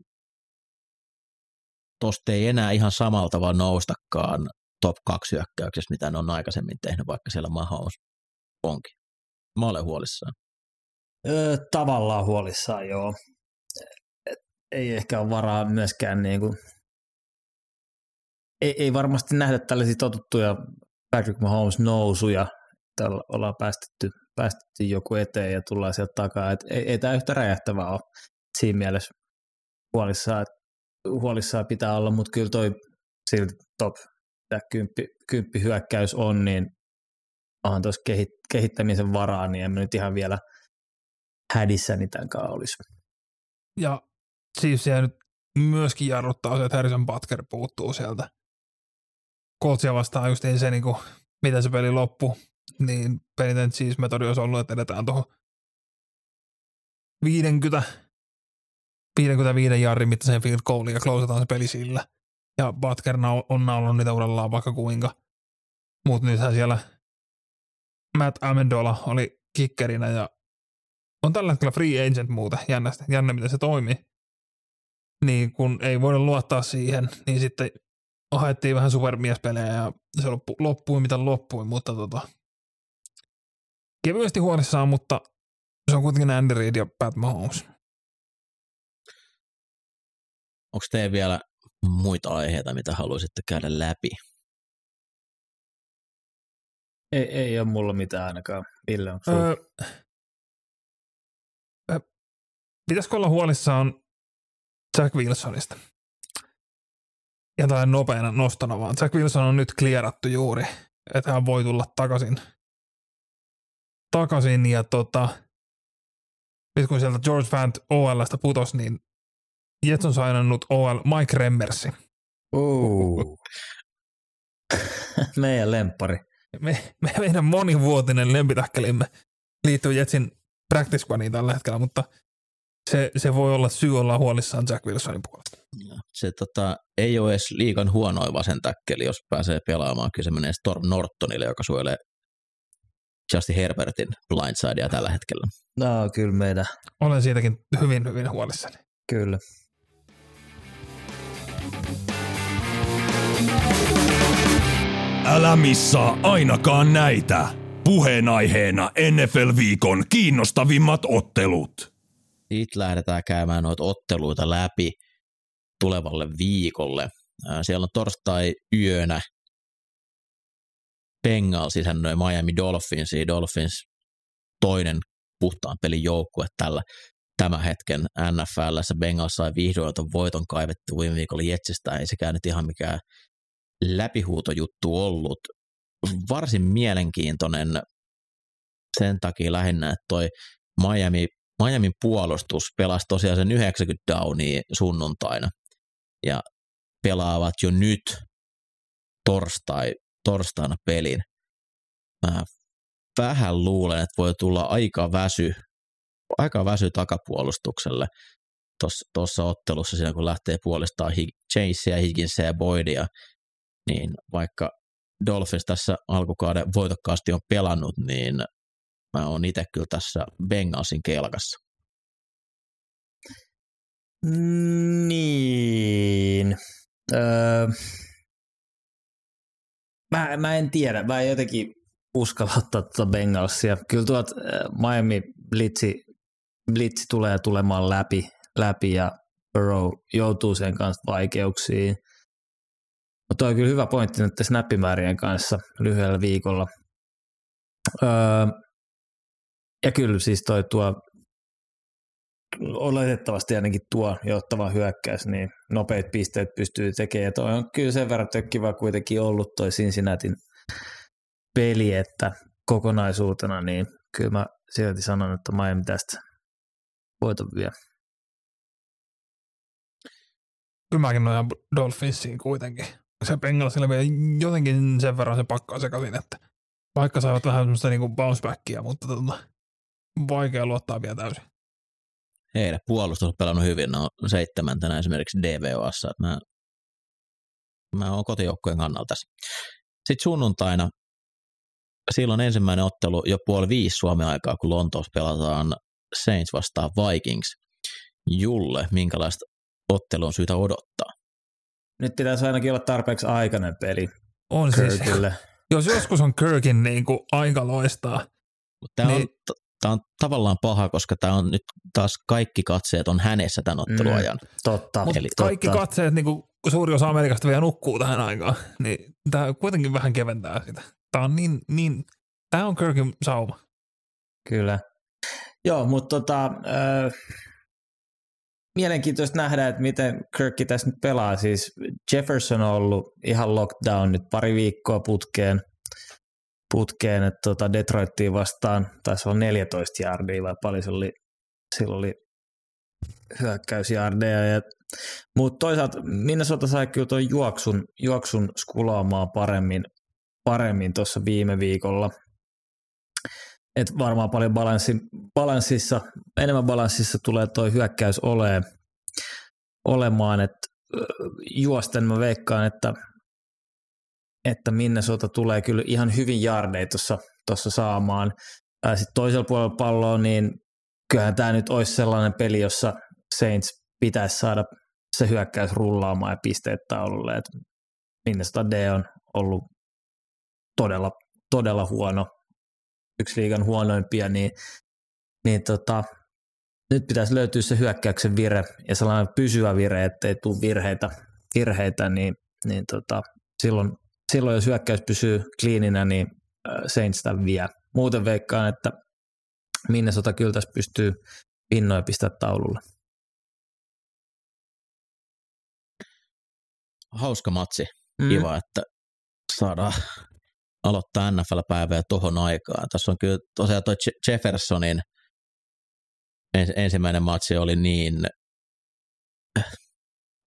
tosta ei enää ihan samalta vaan noustakaan top 2 hyökkäyksessä, mitä ne on aikaisemmin tehnyt, vaikka siellä Mahomes onkin. Mä olen huolissaan. Öö, tavallaan huolissaan, joo. Et ei ehkä ole varaa myöskään niin kuin, ei, ei varmasti nähdä tällaisia totuttuja Patrick Mahomes nousuja, että olla- ollaan päästetty, päästetty joku eteen ja tullaan sieltä takaa. Et ei, ei tämä yhtä räjähtävää ole siinä mielessä huolissaan, huolissaan pitää olla, mutta kyllä toi silti top tämä kymppi, kymppi hyökkäys on, niin onhan tuossa kehit, kehittämisen varaa, niin en nyt ihan vielä hädissäni tämän kanssa olisi. Ja siis se nyt myöskin jarruttaa se, että Harrison Butker puuttuu sieltä. Coltsia vastaan just ei se, niinku, mitä se peli loppu, niin pelitän siis metodi olisi ollut, että edetään tuohon 50, 55 jarrin mittaiseen field goaliin ja closetaan se peli sillä. Ja Butker on naulannut niitä urallaan vaikka kuinka. Mutta nythän siellä Matt Amendola oli kikkerinä ja on tällä hetkellä free agent muuten, jännä, jännä miten se toimii. Niin kun ei voida luottaa siihen, niin sitten haettiin vähän supermiespelejä ja se loppu, loppui mitä loppui, mutta tota, kevyesti huolissaan, mutta se on kuitenkin Andy Reid ja Pat Mahomes. Onko teillä vielä muita aiheita, mitä haluaisitte käydä läpi? Ei, ei ole mulla mitään ainakaan. Ville, onko? Öö, ö, pitäisikö olla huolissaan Jack Wilsonista? Ja tällainen nopeana nostona vaan. Jack Wilson on nyt klierattu juuri, että hän voi tulla takaisin. Takaisin ja tota, nyt kun sieltä George Fant OLstä putos, niin Jets on sainannut OL Mike Remmersi. Uh. *laughs* Meidän lemppari. Me, me, meidän monivuotinen lempitähkelimme liittyy Jetsin practice squadiin tällä hetkellä, mutta se, se voi olla syy olla huolissaan Jack Wilsonin puolesta. Se tota, ei ole edes liikan huonoin vasen täkkeli, jos pääsee pelaamaan. Kyllä se menee Storm Nortonille, joka suojelee Justin Herbertin blindsidea tällä hetkellä. No, kyllä meidän. Olen siitäkin hyvin, hyvin huolissani. Kyllä. Älä missaa ainakaan näitä. Puheenaiheena NFL-viikon kiinnostavimmat ottelut. Sitten lähdetään käymään noita otteluita läpi tulevalle viikolle. Siellä on torstai yönä Bengals isännöi Miami Dolphinsia. Dolphins toinen puhtaan pelin joukkue tällä tämän hetken NFLssä. Bengals sai vihdoin voiton kaivettu viime viikolla Jetsistä. Ei sekään nyt ihan mikään läpihuutojuttu ollut. Varsin mielenkiintoinen sen takia lähinnä, että toi Miami, Miamin puolustus pelasi tosiaan sen 90 downia sunnuntaina ja pelaavat jo nyt torstai, torstaina pelin. Mä vähän luulen, että voi tulla aika väsy, aika väsy takapuolustukselle tuossa ottelussa siinä, kun lähtee puolestaan Chasea, Higginsia ja Boydia, niin vaikka Dolphins tässä alkukauden voitokkaasti on pelannut, niin mä oon itse kyllä tässä Bengalsin kelkassa. Niin. Öö, mä, mä en tiedä. Mä en jotenkin uskalla ottaa tuota Bengalsia. Kyllä tuot Miami Blitzi, Blitzi tulee tulemaan läpi, läpi ja Burrow joutuu sen kanssa vaikeuksiin. Mutta on kyllä hyvä pointti nyt snappimäärien kanssa lyhyellä viikolla. Öö, ja kyllä siis toi tuo oletettavasti ainakin tuo johtava hyökkäys, niin nopeat pisteet pystyy tekemään. Ja toi on kyllä sen verran tökkivä kuitenkin ollut toi Cincinnatin peli, että kokonaisuutena, niin kyllä mä silti sanon, että Miami tästä voiton vielä. Kyllä mäkin nojan Dolphinsiin kuitenkin. Se Bengalsilla vielä jotenkin sen verran se pakkaa sekaisin, että vaikka saivat vähän semmoista niinku bounce backia, mutta tota, vaikea luottaa vielä täysin. Heidän puolustus on pelannut hyvin, ne on seitsemäntenä esimerkiksi DVOssa. Mä, mä oon kotijoukkojen kannalta tässä. Sitten sunnuntaina, silloin ensimmäinen ottelu jo puoli viisi Suomen aikaa, kun Lontoossa pelataan Saints vastaan Vikings. Julle, minkälaista ottelua on syytä odottaa? Nyt pitäisi ainakin olla tarpeeksi aikainen peli On Kirkille. siis. Jos joskus on Kirkin niin kuin aika loistaa. Tämä niin, on tämä on tavallaan paha, koska tämä on nyt taas kaikki katseet on hänessä tämän otteluajan. Mm, totta. Eli kaikki totta. katseet, niin kuin suuri osa Amerikasta vielä nukkuu tähän aikaan, *laughs* niin tämä kuitenkin vähän keventää sitä. Tämä on niin, niin tämä on Kirkin sauma. Kyllä. Joo, mutta tota, äh, mielenkiintoista nähdä, että miten Kirkki tässä nyt pelaa. Siis Jefferson on ollut ihan lockdown nyt pari viikkoa putkeen putkeen, että tota Detroittiin vastaan taisi olla 14 jardia vai paljon se oli, silloin oli hyökkäysjardeja. Mutta toisaalta Minnesota sai kyllä tuon juoksun, juoksun skulaamaan paremmin, paremmin tuossa viime viikolla. Et varmaan paljon balanssi, balanssissa, enemmän balanssissa tulee tuo hyökkäys olee, olemaan, että juosten mä veikkaan, että että Minnesota tulee kyllä ihan hyvin jardeja tuossa saamaan. Sitten toisella puolella palloa, niin kyllähän tämä nyt olisi sellainen peli, jossa Saints pitäisi saada se hyökkäys rullaamaan ja pisteet taululle. Et Minnesota D on ollut todella, todella huono, yksi liigan huonoimpia, niin, niin tota, nyt pitäisi löytyä se hyökkäyksen vire ja sellainen pysyvä vire, ettei tule virheitä, virheitä niin, niin tota, silloin silloin jos hyökkäys pysyy kliininä, niin Saints tämän vie. Muuten veikkaan, että Minnesota kyllä tässä pystyy pinnoja pistää taululle. Hauska matsi. Mm. Kiva, että saadaan aloittaa NFL-päivää tuohon aikaan. Tässä on kyllä tosiaan tuo Jeffersonin ensimmäinen matsi oli niin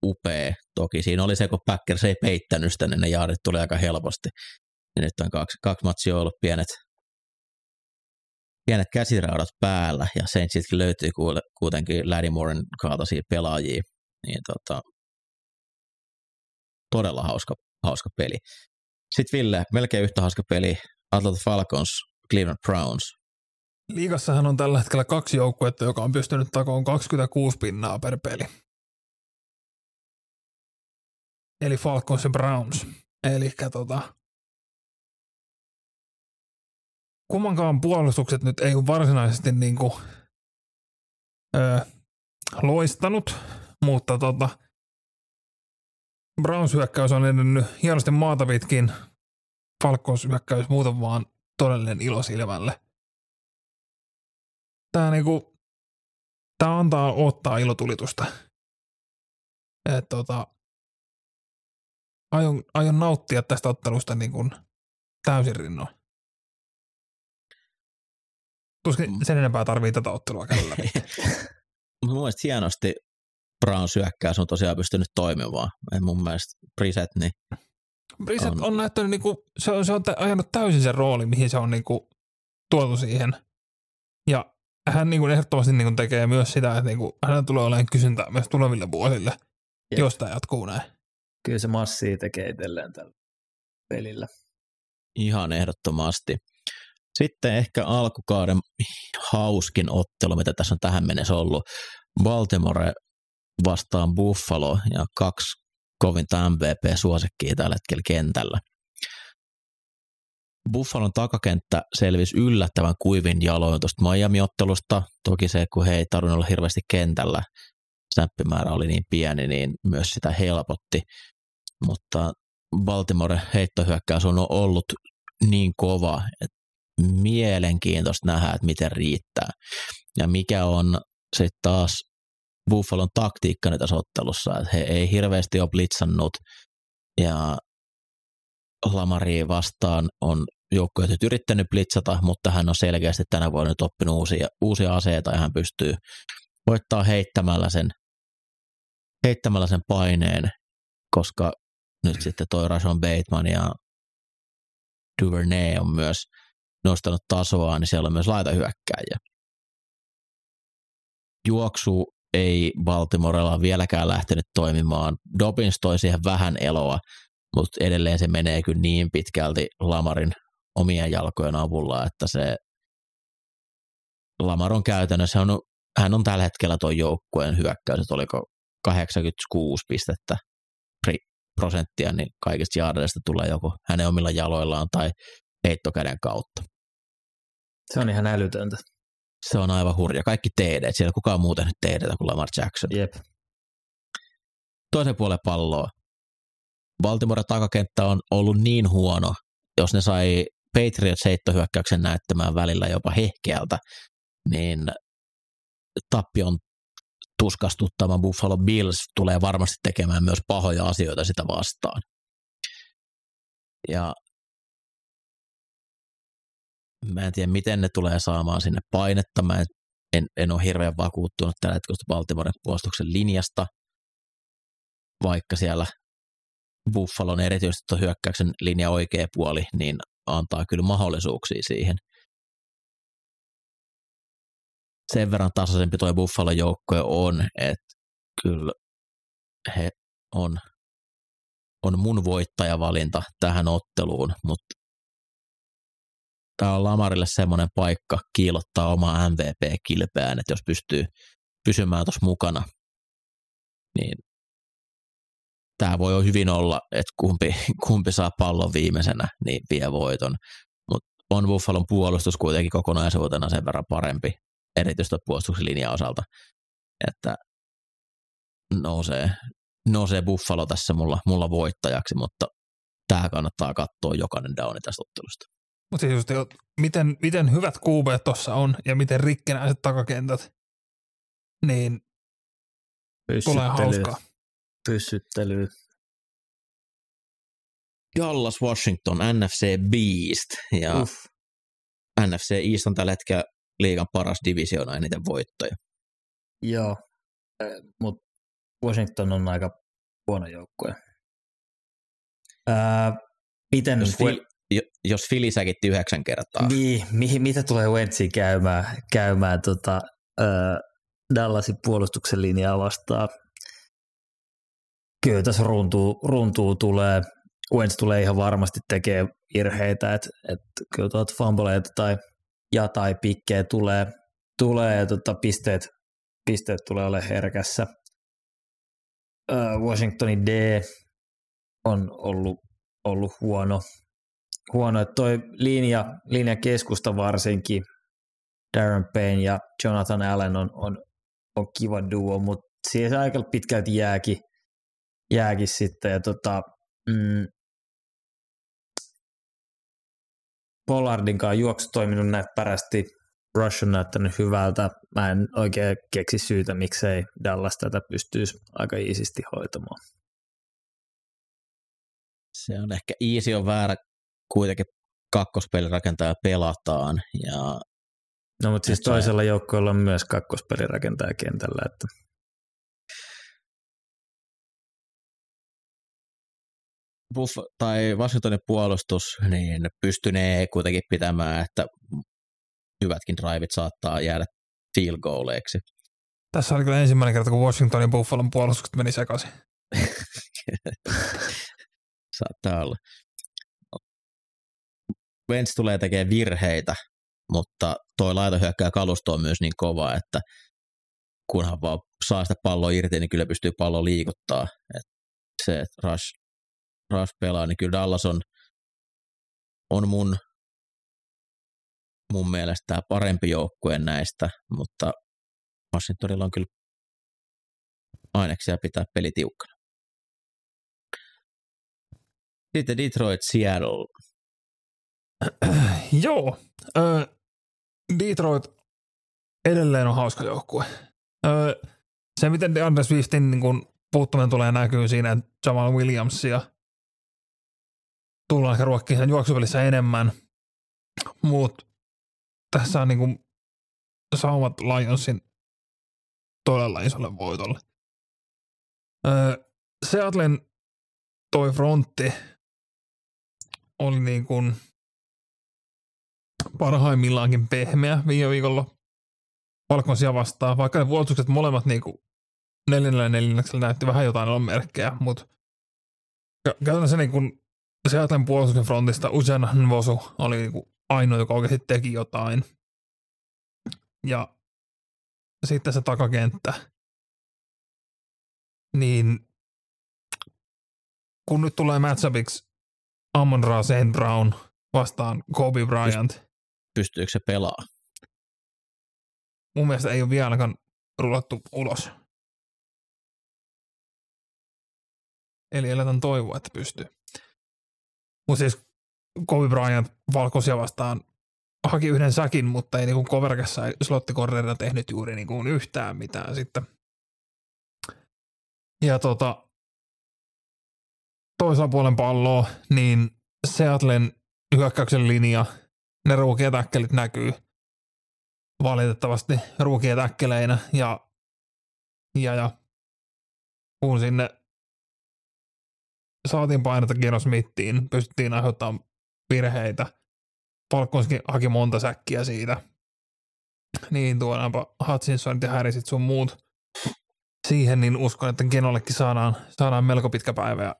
upea. Toki siinä oli se, kun Packers ei peittänyt sitä, niin ne jaadit tuli aika helposti. Ja nyt on kaksi, kaksi matsia ollut pienet, pienet käsiraudat päällä, ja Saintsitkin löytyy kuitenkin Lattimoren kaltaisia pelaajia. Niin tota, todella hauska, hauska peli. Sitten Ville, melkein yhtä hauska peli, Atlanta Falcons, Cleveland Browns. Liigassahan on tällä hetkellä kaksi joukkuetta, joka on pystynyt takoon 26 pinnaa per peli. Eli Falcons ja Browns. Eli tota, kummankaan puolustukset nyt ei ole varsinaisesti niin kuin, öö, loistanut, mutta tota, Browns hyökkäys on edennyt hienosti maata pitkin. Falcons hyökkäys muuten vaan todellinen ilo silmälle. Tää niinku, tää antaa ottaa ilotulitusta. Et tota, aion, aion nauttia tästä ottelusta niin kuin täysin rinnoin. Tuskin Mm. sen enempää tarvii tätä ottelua käydä läpi. *laughs* Mun mielestä hienosti Browns hyökkäys on tosiaan pystynyt toimimaan. Et mun mielestä Brissett, niin Brissett On. on näyttänyt, niinku, se on, se on ajanut täysin sen rooli, mihin se on niinku, tuotu siihen. Ja hän niinku, ehdottomasti niinku, tekee myös sitä, että niinku, hänellä tulee olemaan kysyntää myös tuleville vuosille, Jep. jos tämä jatkuu näin. Kyllä se massia tekee itselleen tällä pelillä. ihan ehdottomasti. Sitten ehkä alkukauden hauskin ottelu, mitä tässä on tähän mennessä ollut. Baltimore vastaan Buffalo ja kaksi kovinta MVP-suosikkia tällä hetkellä kentällä. Buffalon takakenttä selvisi yllättävän kuivin jaloin tuosta Miami-ottelusta. Toki se, kun he ei tarvinnut olla hirveästi kentällä, snappimäärä oli niin pieni, niin myös sitä helpotti. Mutta Baltimore heittohyökkäys on ollut niin kova, että mielenkiintoista nähdä, että miten riittää. Ja mikä on sitten taas Buffalon taktiikka nyt tässä ottelussa, että he ei hirveästi ole blitzannut ja Lamari vastaan on joukkueet nyt yrittänyt blitzata, mutta hän on selkeästi tänä vuonna nyt oppinut uusia, uusia aseita ja hän pystyy voittaa heittämällä sen, heittämällä sen paineen, koska nyt sitten toi Rashon Bateman ja Duvernay on myös nostanut tasoa, niin siellä on myös laitahyökkäjiä. Juoksu ei Baltimorella vieläkään lähtenyt toimimaan. Dobbins toi siihen vähän eloa, mutta edelleen se menee kyllä niin pitkälti Lamarin omien jalkojen avulla, että se Lamar on käytännössä, hän on, hän on tällä hetkellä tuon joukkueen hyökkäys, että oliko 86 pistettä prosenttia, niin kaikista jaareista tulee joko hänen omilla jaloillaan tai heittokäden kautta. Se on ihan älytöntä. Se on aivan hurja. Kaikki TD, siellä kukaan muu tehnyt TD kuin Lamar Jackson. Jep. Toisen puolen palloa. Baltimore takakenttä on ollut niin huono, jos ne sai Patriots heittohyökkäyksen näyttämään välillä jopa hehkeältä, niin tappion tuskastuttama Buffalo Bills tulee varmasti tekemään myös pahoja asioita sitä vastaan. Ja mä en tiedä, miten ne tulee saamaan sinne painetta. Mä en, en, en ole hirveän vakuuttunut tällä hetkellä Baltimoren puolustuksen linjasta, vaikka siellä Buffalon erityisesti tuo hyökkäyksen linja oikea puoli, niin antaa kyllä mahdollisuuksia siihen. Sen verran tasaisempi tuo Buffalon joukkue on, että kyllä he on, on mun voittajavalinta tähän otteluun, mutta tämä on Lamarille semmoinen paikka kiilottaa oma MVP-kilpeään, että jos pystyy pysymään tuossa mukana, niin tämä voi hyvin olla, että kumpi, kumpi saa pallon viimeisenä, niin vie voiton. Mutta on Buffalon puolustus kuitenkin kokonaisuutena sen verran parempi, erityisesti puolustuksen linjan osalta, että nousee, nousee Buffalo tässä mulla, mulla voittajaksi, mutta tämä kannattaa katsoa jokainen downi tästä ottelusta. Mutta siis just, jo, miten, miten hyvät QB tuossa on ja miten rikkinäiset takakentät, niin tulee hauskaa. Pyssyttely. Dallas Washington, NFC Beast, ja Uff. NFC East on tällä hetkellä liigan paras divisioona eniten voittoja. Joo, mutta Washington on aika huono joukkue. Ää, miten, Jos, Phil, jos Philly säkitti yhdeksän kertaa, niin, mi, mitä tulee Wentsiin käymään, käymään tota, ää, Dallasin puolustuksen linjaa vastaan? Kyllä tässä runtuu, runtuu tulee. Wentz tulee ihan varmasti tekee virheitä, että et, kyllä tuot fumbleita tai ja tai pikkejä tulee, tulee ja tota, pisteet, pisteet tulee olemaan herkässä. Ää, Washingtonin D on ollut, ollut huono. Huono, että toi linja, linja keskusta varsinkin, Darren Payne ja Jonathan Allen on, on, on kiva duo, mutta siihen aika pitkälti jääkin, jääkin sitten. Ja tota, mm, Pollardin kanssa juoksu toiminut näppärästi, Rush on näyttänyt hyvältä. Mä en oikein keksi syytä, miksei Dallas tätä pystyisi aika iisisti hoitamaan. Se on ehkä easy on väärä, kuitenkin kakkospelirakentaja pelataan. Ja no mutta siis toisella joukkueella on myös kakkospelirakentaja kentällä. Että. Buff tai Washingtonin puolustus, niin pystynee kuitenkin pitämään, että hyvätkin drivit saattaa jäädä field goaleiksi. Tässä oli kyllä ensimmäinen kerta, kun Washingtonin Buffalon puolustukset meni sekaisin. *laughs* saattaa olla. Vents tulee tekemään virheitä, mutta toi laitohyökkää kalusto on myös niin kova, että kunhan vaan saa sitä palloa irti, niin kyllä pystyy pallo liikuttaa. Et se, että Rush, Rush pelaa, niin kyllä Dallas on, on mun, mun mielestä parempi joukkue näistä, mutta Washingtonilla on kyllä aineksia pitää peli tiukkana. Sitten Detroit, Seattle. *clears throat* Joo. Ö, Detroit edelleen on hauska joukkue. Ö, se, miten DeAndre Swiftin niin kun puuttuminen tulee näkyy siinä, että Jamal Williamsia tullaan ehkä ruokkiin sen juoksupelissä enemmän, mutta tässä on niin kuin saumat Lionsin todella isolle voitolle. Öö, Seattlen toi frontti oli niin kuin parhaimmillaankin pehmeä viime viikolla Falconsia vastaan, vaikka ne puolustukset molemmat niin kuin neljännellä neljänneksellä näytti vähän jotain on merkkejä, mutta käytännössä niin kuin Seattlein puolustuksen frontista Usain Vosu oli niin kuin ainoa, joka oikeasti teki jotain. Ja sitten se takakenttä. Niin kun nyt tulee matchupiksi Amon Ra. Brown vastaan Kobe Bryant. Pystyykö se pelaa? Mun mielestä ei ole vielä ainakaan rullattu ulos. Eli eletään toivoa, että pystyy. Mutta siis Kobe Bryant valkoisia vastaan haki yhden säkin, mutta ei niinku Koverkassa ei slottikornerina tehnyt juuri niinku yhtään mitään sitten. Ja tota, toisella puolen palloa, niin Seattlen hyökkäyksen linja, ne ruukietäkkelit näkyy valitettavasti ruukietäkkeleinä ja, ja, ja kun sinne saatiin painetta Geno Smithiin, pystyttiin aiheuttamaan virheitä. Palkkonskin haki monta säkkiä siitä. Niin tuodaanpa Hutchinson ja Harrisit sun muut siihen, niin uskon, että Genollekin saadaan, saadaan melko pitkä päivä. Ja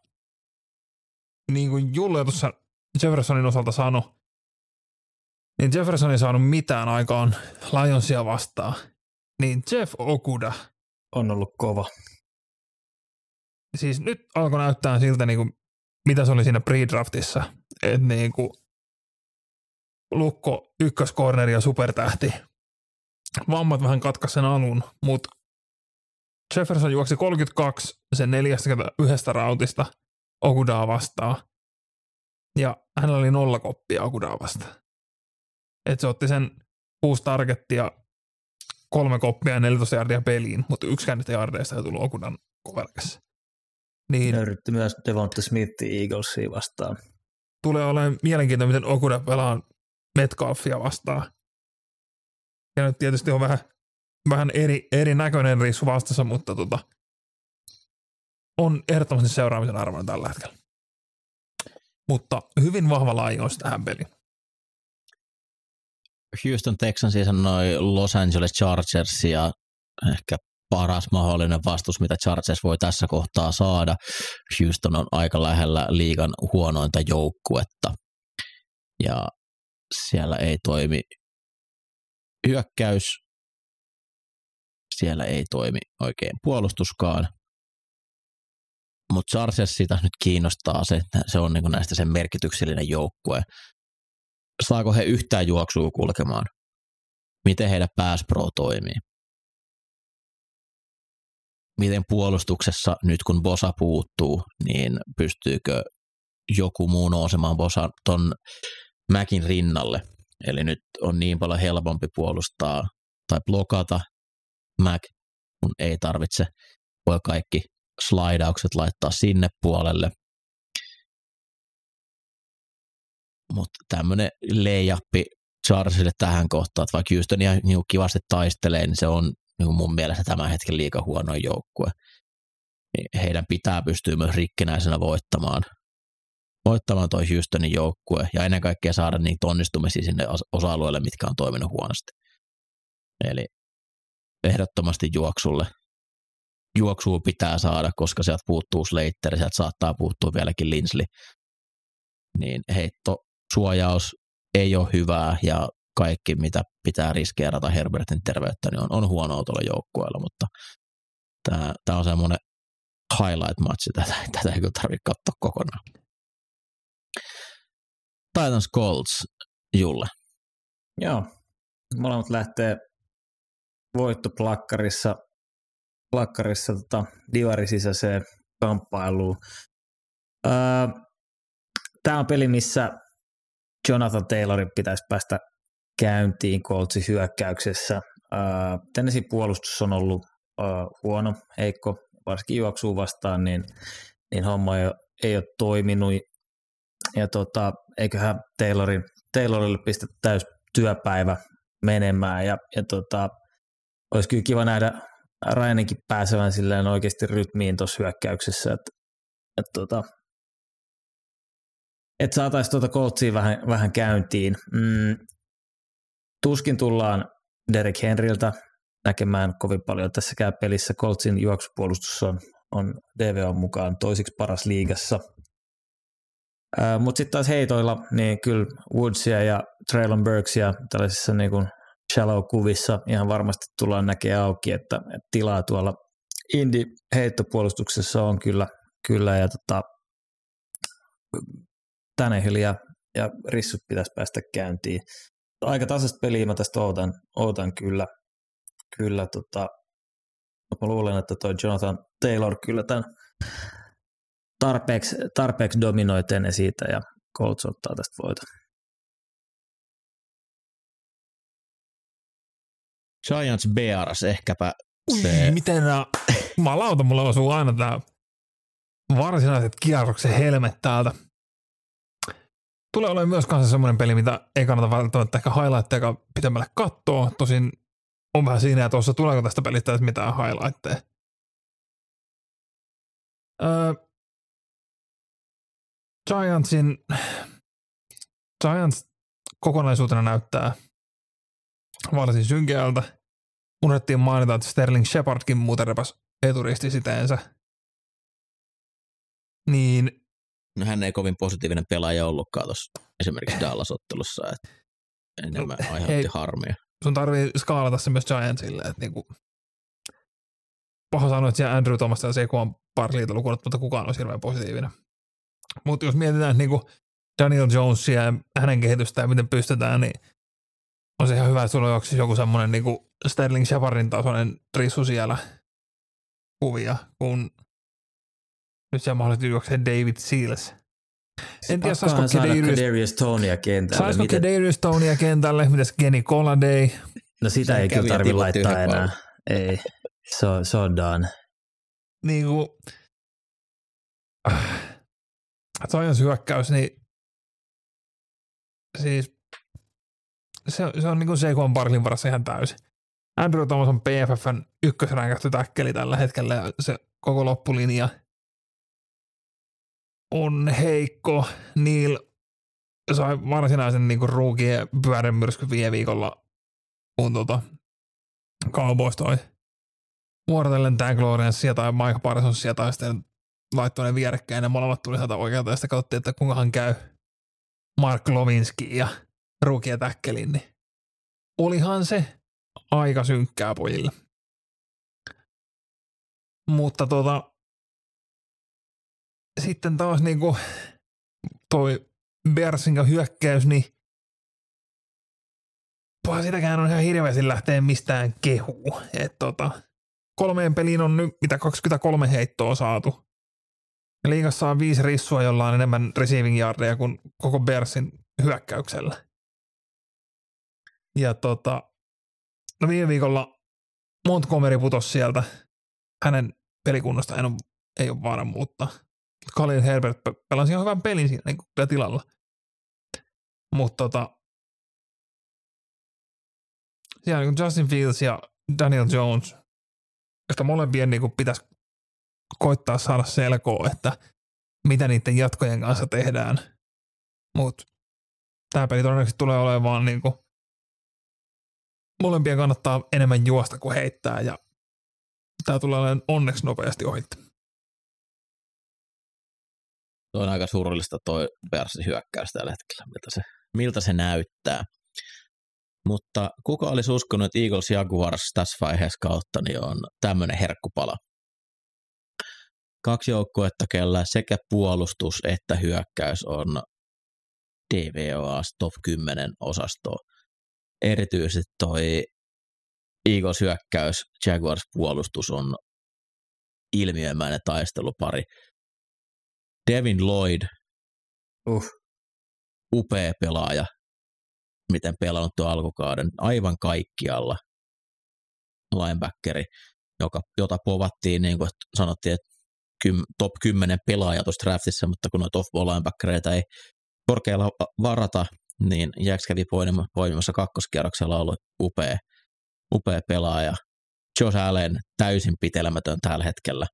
niin kuin Julle tuossa Jeffersonin osalta sanoi, niin Jefferson ei saanut mitään aikaan Lionsia vastaan. Niin Jeff Okuda on ollut kova. Siis nyt alkoi näyttää siltä, niin kuin, mitä se oli siinä pre-draftissa. Että niin kuin, Lukko ykköskorneri ja supertähti. Vammat vähän katkas sen alun, mutta Jefferson juoksi 32 sen 41 rautista Okudaa vastaan. Ja hänellä oli nolla koppia Okudaa vastaan. Et se otti sen kuusi targettia, kolme koppia ja 14 jardia peliin, mutta yksikään niistä jardeista ei tullut Okudan koverkassa. Niin, yritti myös Devonta Smithi Eaglesia vastaan. Tulee olemaan mielenkiintoinen, miten Okuda pelaa Metcalfia vastaan. Ja nyt tietysti on vähän, vähän eri, erinäköinen risu vastassa, mutta tota, on ehdottomasti seuraamisen arvoinen tällä hetkellä. Mutta hyvin vahva laajuus tähän peliin. Houston Texans sanoi Los Angeles Chargers ja ehkä paras mahdollinen vastus, mitä Chargers voi tässä kohtaa saada. Houston on aika lähellä liigan huonointa joukkuetta. Ja siellä ei toimi hyökkäys, siellä ei toimi oikein puolustuskaan, mutta Chargers sitä nyt kiinnostaa se, että se on niin näistä sen merkityksellinen joukkue. Saako he yhtään juoksua kulkemaan? Miten heidän pass pro toimii? Miten puolustuksessa nyt kun Bosa puuttuu, niin pystyykö joku muu nousemaan Bosa ton Mäkin rinnalle? Eli nyt on niin paljon helpompi puolustaa tai blokata Mac, kun ei tarvitse, voi kaikki slaidaukset laittaa sinne puolelle. Mutta tämmöinen leijappi Chargesille tähän kohtaan, että vaikka Houston ihan niin kivasti taistelee, niin se on niin mun mielestä tämän hetken liika huono joukkue. Niin heidän pitää pystyä myös rikkinäisenä voittamaan, voittamaan toi Houstonin joukkue ja ennen kaikkea saada niitä onnistumisia sinne osa-alueelle, mitkä on toiminut huonosti. Eli ehdottomasti juoksulle. Juoksua pitää saada, koska sieltä puuttuu Slater, sieltä saattaa puuttua vieläkin Linsley. Niin heitto, suojaus ei ole hyvää ja kaikki, mitä pitää riskeerata Herbertin terveyttä, niin on, on huonoa tuolla joukkueella, mutta tämä, on semmoinen highlight-matchi, tätä, tätä ei tarvitse katsoa kokonaan. Titans Colts, Julle. Joo, molemmat lähtee voittoplakkarissa plakkarissa tota, divari sisäiseen kamppailuun. Öö, Tämä on peli, missä Jonathan Taylorin pitäisi päästä käyntiin Coltsin hyökkäyksessä. Tennessee puolustus on ollut huono, heikko, varsinkin juoksuu vastaan, niin, niin homma ei ole, ei ole toiminut. Ja tota, eiköhän Taylorin, Taylorille pistä täys työpäivä menemään. Ja, ja tota, olisi kyllä kiva nähdä Ryaninkin pääsevän silleen oikeasti rytmiin tuossa hyökkäyksessä, että et tota, et saataisiin tuota Coltsia vähän, vähän käyntiin. Mm, tuskin tullaan Derek Henryltä näkemään kovin paljon tässäkään pelissä. Coltsin juoksupuolustus on, on DVO mukaan toisiksi paras liigassa. Mutta sitten taas heitoilla, niin kyllä Woodsia ja Traylon Burksia tällaisissa niin kuin shallow-kuvissa ihan varmasti tullaan näkemään auki, että, että tilaa tuolla Indi heittopuolustuksessa on kyllä, kyllä ja tota, Tannehill ja, ja Rissut pitäisi päästä käyntiin. Aika tasaista peliä mä tästä ootan, ootan kyllä, kyllä tota, mä luulen, että toi Jonathan Taylor kyllä tämän tarpeeksi, tarpeeksi dominoi siitä ja Colts ottaa tästä voiton. Giants Bears ehkäpä se... Ui, miten nää, *laughs* jumalauta, mulla osuu aina tää varsinaiset kierroksen helmet täältä. Tulee olemaan myös kanssa semmoinen peli, mitä ei kannata välttämättä ehkä highlightteja pitemmälle katsoa. Tosin on vähän siinä, että tuossa tuleeko tästä pelistä edes mitään highlightteja. Öö, Giantsin Giants kokonaisuutena näyttää varsin synkeältä. Unohdettiin mainita, että Sterling Shepardkin muuten repäs eturisti siteensä. Niin. No hän ei kovin positiivinen pelaaja ollutkaan tuossa esimerkiksi Dallas-ottelussa, että enemmän no, aiheutti hei, harmia. Sun tarvii skaalata se myös Giantsille, että niinku, paha sanoa, että siellä Andrew Thomas ja Sekuan parliita lukuun, mutta kukaan olisi hirveän positiivinen. Mutta jos mietitään että niinku Daniel Jonesia ja hänen kehitystä ja miten pystytään, niin on se ihan hyvä, että sulla on joku semmoinen niinku Sterling Shepardin tasoinen rissu siellä kuvia, kun nyt siellä mahdollisesti juoksee David Seals. En tiedä, saisiko Kadarius Tonya kentälle. Saisiko Miten... Kadarius Tonya kentälle, mitäs Kenny Coladay? No sitä se ei kyllä tarvitse laittaa enää. Ei, se on, se on done. Niin kuin, Giants hyökkäys, niin siis se, se on niin kuin Seikon Barklin varassa ihan täysin. Andrew Thomas on PFFn ykkösränkähty täkkeli tällä hetkellä ja se koko loppulinja on heikko. Neil sai varsinaisen niin ruukien pyörämyrsky viime viikolla, kun tota, Cowboys toi vuorotellen Dan Glorianssia tai Mike Parsonsia tai sitten laittoi ne vierekkäin ja molemmat tuli sieltä oikealta ja sitten katsottiin, että kuinka hän käy Mark Lovinski ja ruukia täkkelin, niin olihan se aika synkkää pojille. Mutta tota, sitten taas niinku toi Bersin hyökkäys, niin Puha sitäkään on ihan hirveästi lähteä mistään kehuu. Et tota, kolmeen peliin on nyt mitä 23 heittoa saatu. Ja liigassa on viisi rissua, jolla on enemmän receiving yardeja kuin koko Bersin hyökkäyksellä. Ja tota, no viime viikolla Montgomery putosi sieltä. Hänen pelikunnasta en ole, ei ole varmuutta. Khalil Herbert pelasi ihan hyvän pelin siinä niin tilalla. Mutta tota, siellä niin Justin Fields ja Daniel Jones, josta molempien niin pitäisi koittaa saada selkoa, että mitä niiden jatkojen kanssa tehdään. Mutta tämä peli todennäköisesti tulee olemaan niin kuin, molempien kannattaa enemmän juosta kuin heittää ja tämä tulee olemaan onneksi nopeasti ohi. Tuo on aika surullista toi Bearsin hyökkäys tällä hetkellä, miltä se, miltä se näyttää. Mutta kuka olisi uskonut, että Eagles Jaguars tässä vaiheessa kautta niin on tämmöinen herkkupala? Kaksi joukkuetta, kellä sekä puolustus että hyökkäys on DVOA top 10 osasto. Erityisesti toi Eagles hyökkäys, Jaguars puolustus on ilmiömäinen taistelupari. Devin Lloyd, uh. upea pelaaja, miten pelannut tuon alkukauden aivan kaikkialla linebackeri, joka, jota povattiin, niin kuin sanottiin, että kym, top 10 pelaaja tuossa draftissa, mutta kun noita off-ball linebackereita ei korkealla varata, niin Jacks kävi poimimassa kakkoskierroksella ollut upea, upea pelaaja. Josh Allen täysin pitelemätön tällä hetkellä.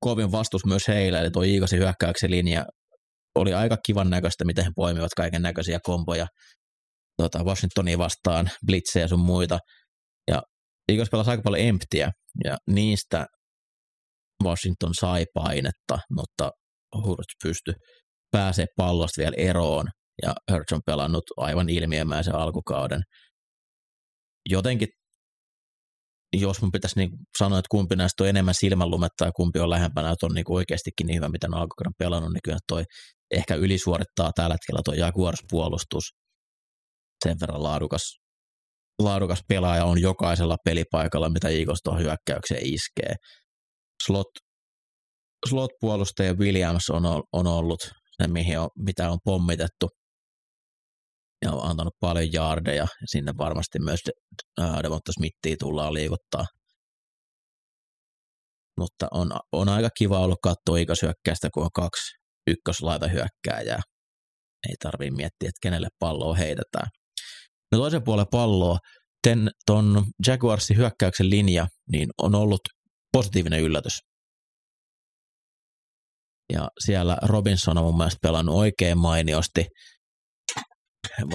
Kovin vastus myös heille, eli tuo Iikasin hyökkäyksen linja oli aika kivan näköistä, miten he poimivat kaiken näköisiä komboja tota, Washingtonia vastaan, blitzejä sun muita. Ja Eagles pelasi aika paljon emptiä, ja niistä Washington sai painetta, mutta Hurts pystyi pääsee pallosta vielä eroon, ja Hurts on pelannut aivan ilmiömäisen alkukauden. Jotenkin, jos mun pitäisi niin sanoa, että kumpi näistä on enemmän silmänlumetta ja kumpi on lähempänä, että on niin oikeastikin niin hyvä, mitä on alkukauden pelannut, niin kyllä toi ehkä ylisuorittaa tällä hetkellä tuo Jaguars-puolustus. Sen verran laadukas, laadukas pelaaja on jokaisella pelipaikalla, mitä Eagles tuohon hyökkäykseen iskee. Slot, slot-puolustaja Williams on, on ollut se, mihin on, mitä on pommitettu ja on antanut paljon jaardeja. Sinne varmasti myös Devonta Smithia tullaan liikuttaa. Mutta on, on aika kiva ollut katsoa ikäsyökkäistä, kun on kaksi ykköslaita hyökkääjää. Ei tarvii miettiä, että kenelle palloa heitetään. No toisen puolen palloa, ten, ton Jaguarsin hyökkäyksen linja, niin on ollut positiivinen yllätys. Ja siellä Robinson on mun mielestä pelannut oikein mainiosti.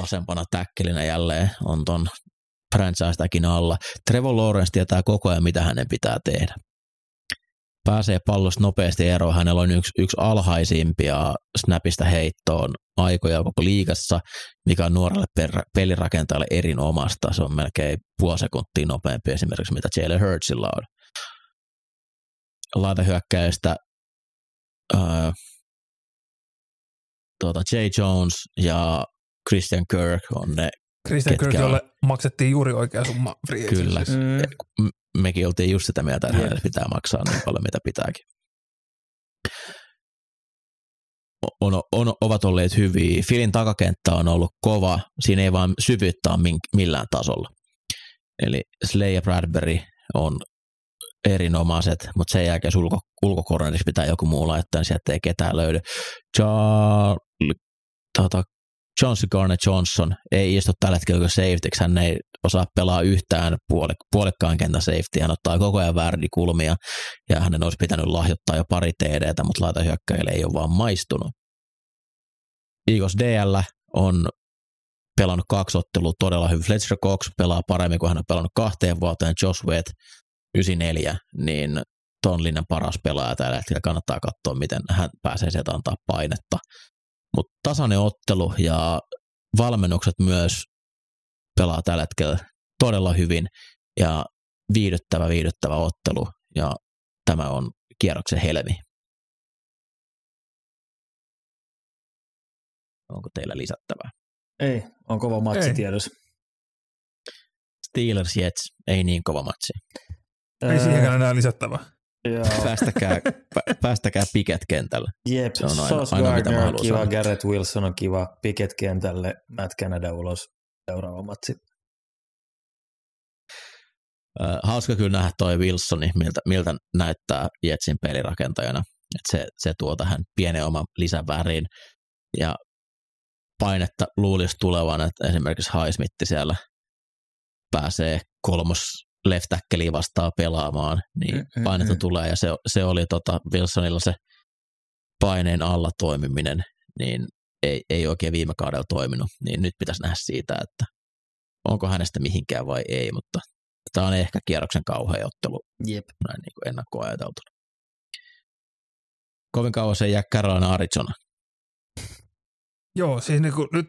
Vasempana täkkelinä jälleen on ton franchise alla. Trevor Lawrence tietää koko ajan, mitä hänen pitää tehdä pääsee pallosta nopeasti eroon. Hänellä on yksi, yksi alhaisimpia snapista heittoon aikoja koko liigassa, mikä on nuorelle per, pelirakentajalle erinomasta. Se on melkein puoli sekuntia nopeampi esimerkiksi, mitä Jalen Hurtsilla on. Laitahyökkäistä äh, tuota, Jay Jones ja Christian Kirk on ne Christian Kirk, jolle maksettiin juuri oikea summa free Kyllä. Mm mekin oltiin just sitä mieltä, että hänelle pitää maksaa niin paljon, mitä pitääkin. On, on, ovat olleet hyviä. Filin takakenttä on ollut kova, siinä ei vaan syvyyttä ole millään tasolla. Eli Slay ja Bradbury on erinomaiset, mutta sen jälkeen ulko, ulkokornerissa pitää joku muu laittaa, niin sieltä ei ketään löydy. Charles, tota, Johnson Garner Johnson ei istu tällä hetkellä safety, hän ei osaa pelaa yhtään puolik- puolikkaan kentän safety, hän ottaa koko ajan kulmia ja hänen olisi pitänyt lahjoittaa jo pari TDtä, mutta laita hyökkäille ei ole vaan maistunut. Eagles DL on pelannut kaksi ottelua todella hyvin. Fletcher Cox pelaa paremmin kuin hän on pelannut kahteen vuoteen. Josh Wett 94, niin ton linjan paras pelaaja tällä hetkellä. Kannattaa katsoa, miten hän pääsee sieltä antaa painetta. Mutta tasainen ottelu ja valmennukset myös pelaa tällä hetkellä todella hyvin ja viihdyttävä, viihdyttävä ottelu ja tämä on kierroksen helmi. Onko teillä lisättävää? Ei, on kova matsi Ei. tiedossa. Steelers Jets, ei niin kova matsi. Ei siihenkään enää lisättävää. Joo. *laughs* Päästäkää, pä- päästäkää piket kentälle. Jep, Se on aina- Sauce aina mitä on kiva, sanoa. Garrett Wilson on kiva, Pickett kentälle, Matt Canada ulos, seuraava matsi. Hauska kyllä nähdä toi Wilsoni, miltä, miltä näyttää Jetsin pelirakentajana. Et se, se tuo tähän pienen oman lisäväriin ja painetta luulisi tulevan, että esimerkiksi Highsmitti siellä pääsee kolmos left tackleia vastaan pelaamaan, niin Mm, mm, painetta mm. tulee ja se, se oli tota Wilsonilla se paineen alla toimiminen, niin ei, ei oikein viime kaudella toiminut, niin nyt pitäisi nähdä siitä, että onko hänestä mihinkään vai ei, mutta tämä on ehkä kierroksen kauhea ottelu Jep. näin niin kuin ennakkoon ajateltuna. Kovin kauan se ei jää Carolina Arizona. Joo, siis niin kuin nyt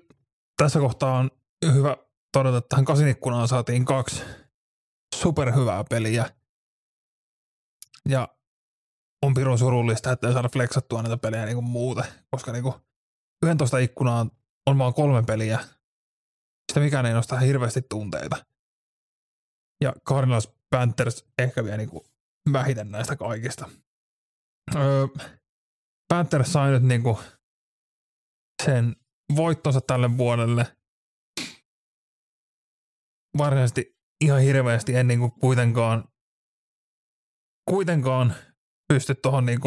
tässä kohtaa on hyvä todeta, että tähän kasin ikkunaan saatiin kaksi superhyvää peliä. Ja on pirun surullista, että ei saada flexattua näitä pelejä niin kuin muuten, koska niin kuin 11 ikkunaan on vaan kolme peliä. Sitä mikään ei nosta hirveästi tunteita. Ja Cardinals Panthers ehkä vielä niin kuin vähiten näistä kaikista. Öö, Panthers sai nyt niin kuin sen voittonsa tälle vuodelle. Varsinaisesti ihan hirveästi en niin kuin kuitenkaan, kuitenkaan pysty tuohon niin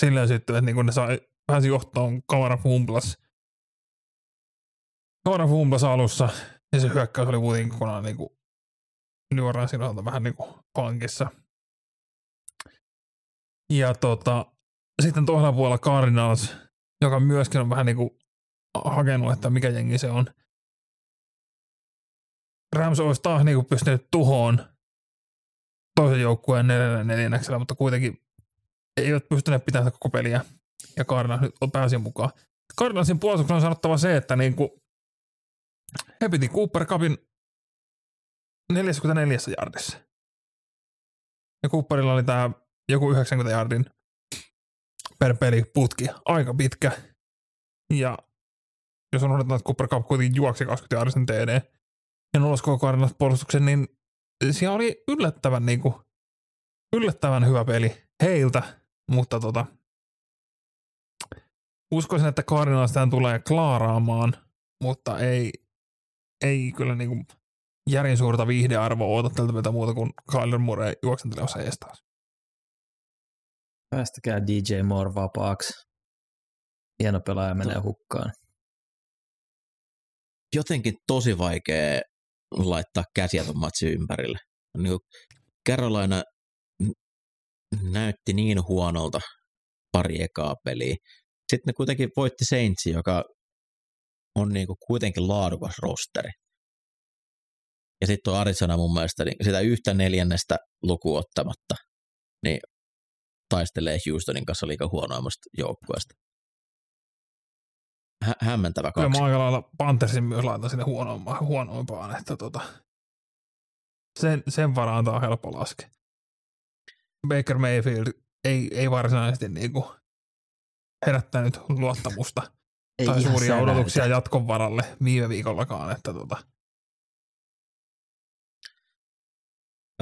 silleen sitten, että niin kuin ne sai, pääsi johtoon Kamara Fumblas. Kamara Fumblas alussa ja se hyökkäys oli kuitenkin kokonaan niin kuin osalta vähän niin kuin pankissa. Ja tota, sitten toisella puolella Cardinals, joka myöskin on vähän niin kuin hakenut, että mikä jengi se on. Rams olisi taas niin kuin pystynyt tuhoon toisen joukkueen neljännellä neljänneksellä, mutta kuitenkin eivät pystyneet pitämään koko peliä. Ja Cardinals nyt pääsi mukaan. Cardinalsin puolustuksella on sanottava se, että niin kuin he piti Cooper Cupin 44 jardissa. Ja Cooperilla oli tämä joku 90 jardin per peli putki. Aika pitkä. Ja jos on odotetaan, että Cooper Cup kuitenkin juoksi 20 jardisen TD ja nollas koko Cardinals puolustuksen, niin siellä oli yllättävän, niin kuin, yllättävän hyvä peli heiltä, mutta tota, uskoisin, että Cardinals tämän tulee klaaraamaan, mutta ei, ei kyllä niin kuin järin suurta viihdearvoa oota tältä mitä muuta kuin Kyler Murray juoksentelemassa ees taas. Päästäkää DJ Moore vapaaksi. Hieno pelaaja menee hukkaan. Jotenkin tosi vaikea laittaa käsiä tuon matsin ympärille. Niin Carolina näytti niin huonolta pari ekaa peliä. Sitten ne kuitenkin voitti Saintsi, joka on niin kuin kuitenkin laadukas rosteri. Ja sitten on Arizona mun mielestä niin sitä yhtä neljännestä lukuun ottamatta, niin taistelee Houstonin kanssa liikaa huonoimmasta joukkueesta. Hä- hämmentävä Kyllä kaksi. mä aika lailla Panthersin myös laitan sinne huonoimpaan, huonoimpaan että tota, sen, sen varaan tää on helppo laskea. Baker Mayfield ei, ei varsinaisesti niinku herättänyt luottamusta Ei tai suuria odotuksia jatkon varalle viime viikollakaan, että tota,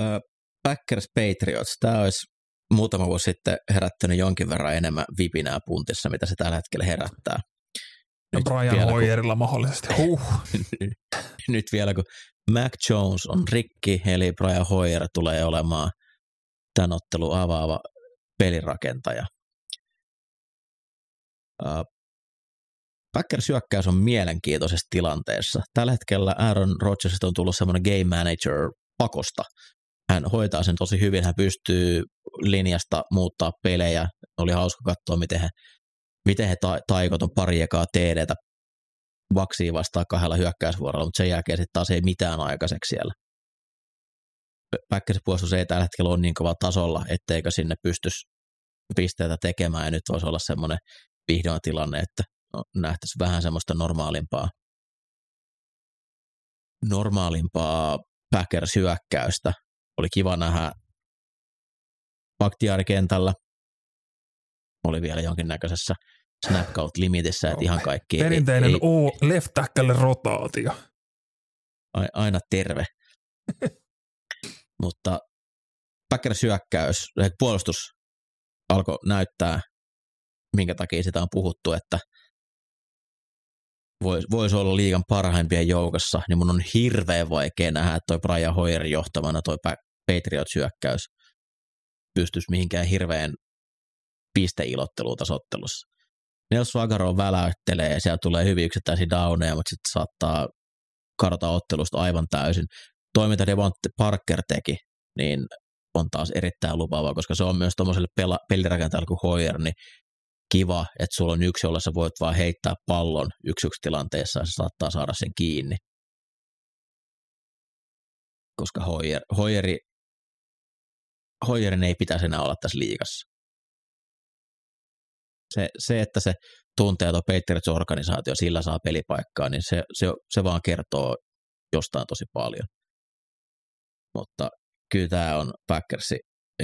Ö, Packers Patriots, tämä olisi muutama vuosi sitten herättänyt jonkin verran enemmän vipinää puntissa, mitä se tällä hetkellä herättää. Nyt Brian vielä, kun- Hoyerilla mahdollisesti. Huh. *laughs* nyt vielä kun Mac Jones on rikki, eli Brian Hoyer tulee olemaan tämän ottelun avaava pelirakentaja. Uh, Packers hyökkäys on mielenkiintoisessa tilanteessa. Tällä hetkellä Aaron Rodgersista on tullut semmoinen game manager pakosta. Hän hoitaa sen tosi hyvin, hän pystyy linjasta muuttaa pelejä. Oli hauska katsoa, miten he, miten he ta- taikot on pari ekaa TDtä vaksia vastaan kahdella hyökkäysvuorolla, mutta sen jälkeen sitten taas ei mitään aikaiseksi siellä. Päkkäsen puolustus ei tällä hetkellä ole niin kova tasolla, etteikö sinne pystyisi pisteitä tekemään, ja nyt voisi olla semmoinen vihdoin tilanne, että no, nähtäisiin vähän semmoista normaalimpaa, normaalimpaa Packers-hyökkäystä. Oli kiva nähdä Bakhtiari kentällä, oli vielä jonkinnäköisessä snapcount-limitissä, että ihan kaikki Perinteinen ei, ei, left tackle rotaatio. aina terve. *laughs* Mutta Packers hyökkäys, puolustus alkoi näyttää, minkä takia sitä on puhuttu, että voisi vois olla liigan parhaimpien joukossa, niin mun on hirveän vaikea nähdä, että toi Brian Hoyer johtamana toi Patriots hyökkäys pystyisi mihinkään hirveän pisteilotteluun tasottelussa. Nelson Agaro väläyttelee ja siellä tulee hyvin yksittäisiä downeja, mutta sitten saattaa kadota ottelusta aivan täysin. Toiminta Devonte Parker teki, niin on taas erittäin lupaava, koska se on myös tuommoiselle pela- pelirakentajalle kuin Hoyer, niin kiva, että sulla on yksi, jolla sä voit vaan heittää pallon yksi yksi tilanteessa ja se saattaa saada sen kiinni. Koska Hoyer, Hoyeri, Hoyerin ei pitäisi enää olla tässä liigassa. Se, se että se tuntee tuo Patriots-organisaatio, sillä saa pelipaikkaa, niin se, se, se vaan kertoo jostain tosi paljon. Mutta kyllä tämä on Packersi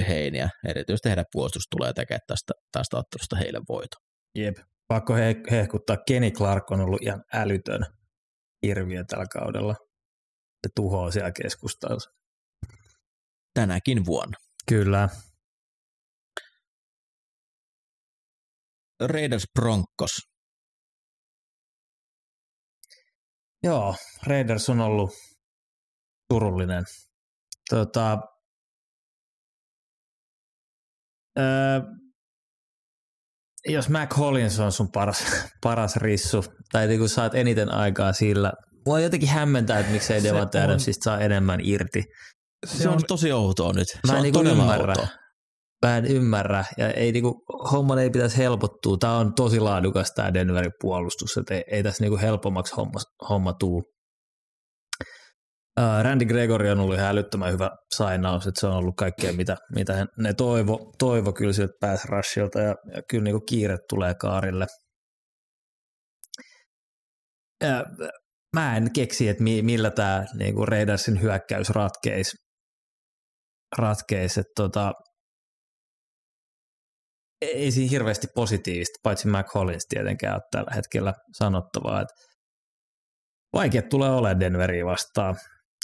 heiniä. Erityisesti heidän puolustus tulee tekemään tästä, tästä ottelusta heille voito. Jep. Pakko he, hehkuttaa. Kenny Clark on ollut ihan älytön hirviö tällä kaudella. Se tuhoaa siellä keskustassa. Tänäkin vuonna. Kyllä. Raiders Broncos. Joo, Raiders on ollut surullinen. Tota, öö, jos Mac Hollins on sun paras, *laughs* paras rissu, tai niin kun saat eniten aikaa sillä, mua jotenkin hämmentää, että miksei Se Devante Adamsista saa enemmän irti. Se, se on, on tosi outoa nyt. Mä se on niinku todella outoa. Mä en ymmärrä, ja ei niinku, homman ei pitäisi helpottua. Tämä on tosi laadukas tämä Denverin puolustus, että ei, ei tässä niinku helpommaksi homma, homma tuu. Uh, Randy Gregory on ollut ihan älyttömän hyvä sainaus, että se on ollut kaikkea, mitä, mitä ne toivo, toivo kyllä siltä pass rushilta, ja, ja kyllä niinku kiire tulee kaarille. Ja, mä en keksi, että mi, millä tämä niinku Raidersin hyökkäys ratkeisi. ratkeisi että tota, ei siinä hirveästi positiivista, paitsi Mac Hollins tietenkään ole tällä hetkellä sanottavaa. Että vaikeat tulee olemaan Denveriä vastaan.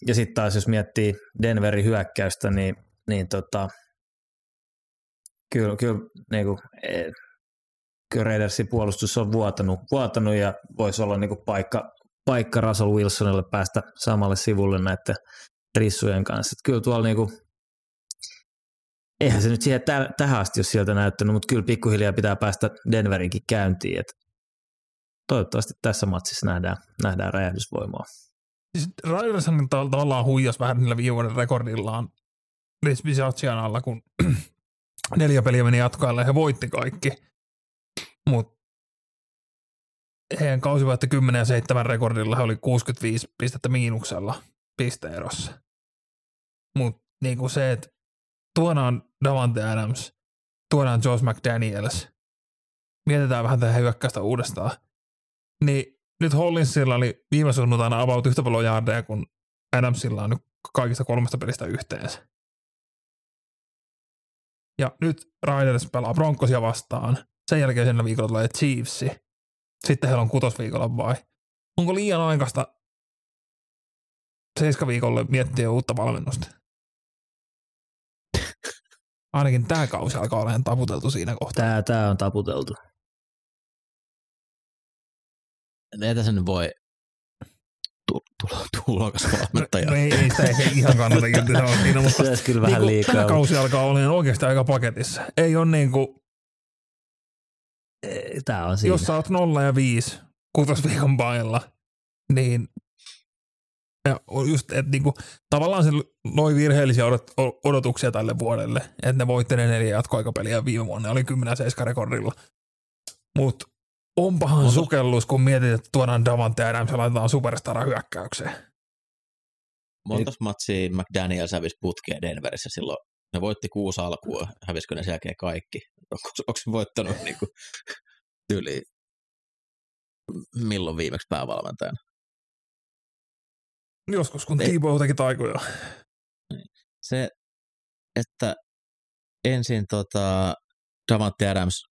Ja sitten taas jos miettii Denverin hyökkäystä, niin, niin tota, kyllä, kyllä, niin kuin, eh, kyllä Raidersin puolustus on vuotanut, vuotanut ja voisi olla niin kuin paikka, paikka Russell Wilsonille päästä samalle sivulle näiden rissujen kanssa. Että kyllä tuolla niin kuin, eihän se nyt siihen tä- tähän asti ole sieltä näyttänyt, mutta kyllä pikkuhiljaa pitää päästä Denverinkin käyntiin. Et toivottavasti tässä matsissa nähdään, nähdään räjähdysvoimaa. Siis Raidershan tav- tavallaan huijas vähän niillä viime vuoden rekordillaan Rich Bisaccian alla, kun *clears throat* neljä peliä meni jatkoajalle ja he voitti kaikki. Mutta heidän kausi voitti 10 ja 7 rekordilla, he oli 65 pistettä miinuksella pisteerossa. Mutta niinku se, että tuodaan Davante Adams, tuodaan Josh McDaniels, mietitään vähän tähän hyökkäystä uudestaan, niin nyt Hollinsilla oli viime sunnuntaina about yhtä paljon jaardeja kuin Adamsilla on nyt kaikista kolmesta pelistä yhteensä. Ja nyt Raiders pelaa Broncosia vastaan. Sen jälkeen sen viikolla tulee Chiefsi. Sitten heillä on kutosviikolla vai. Onko liian aikaista seiskaviikolle miettiä uutta valmennusta? Ainakin tämä kausi alkaa olemaan taputeltu siinä kohtaa. Tää, tää on taputeltu. Ei tässä nyt voi tulokas valmentaja. No ei, ei sitä ei ihan kannata irti sanoa siinä, mutta Se kyllä vähän niinku, liikaa. Tämä kausi alkaa olemaan oikeasti aika paketissa. Ei ole niin kuin, Tämä on siinä. jos sä oot 0 ja 5 kutosviikon pailla, niin ja just, että niinku, tavallaan se loi virheellisiä odot, odotuksia tälle vuodelle, että ne voitti ne neljä jatkoaikapeliä viime vuonna, ne oli 10 7 rekordilla. Mutta onpahan Onko- sukellus, kun mietit, että tuodaan Davante Adams ja laitetaan superstara hyökkäykseen. Montas matsia McDaniel hävisi putkeen Denverissä silloin. Ne voitti kuusi alkua, hävisikö ne sen jälkeen kaikki? Onko, onko se voittanut niin kuin, tyyli milloin viimeksi päävalmentajana? Joskus, kun Ei. Tiibo teki taikoja. Se, että ensin tota, Davante Adams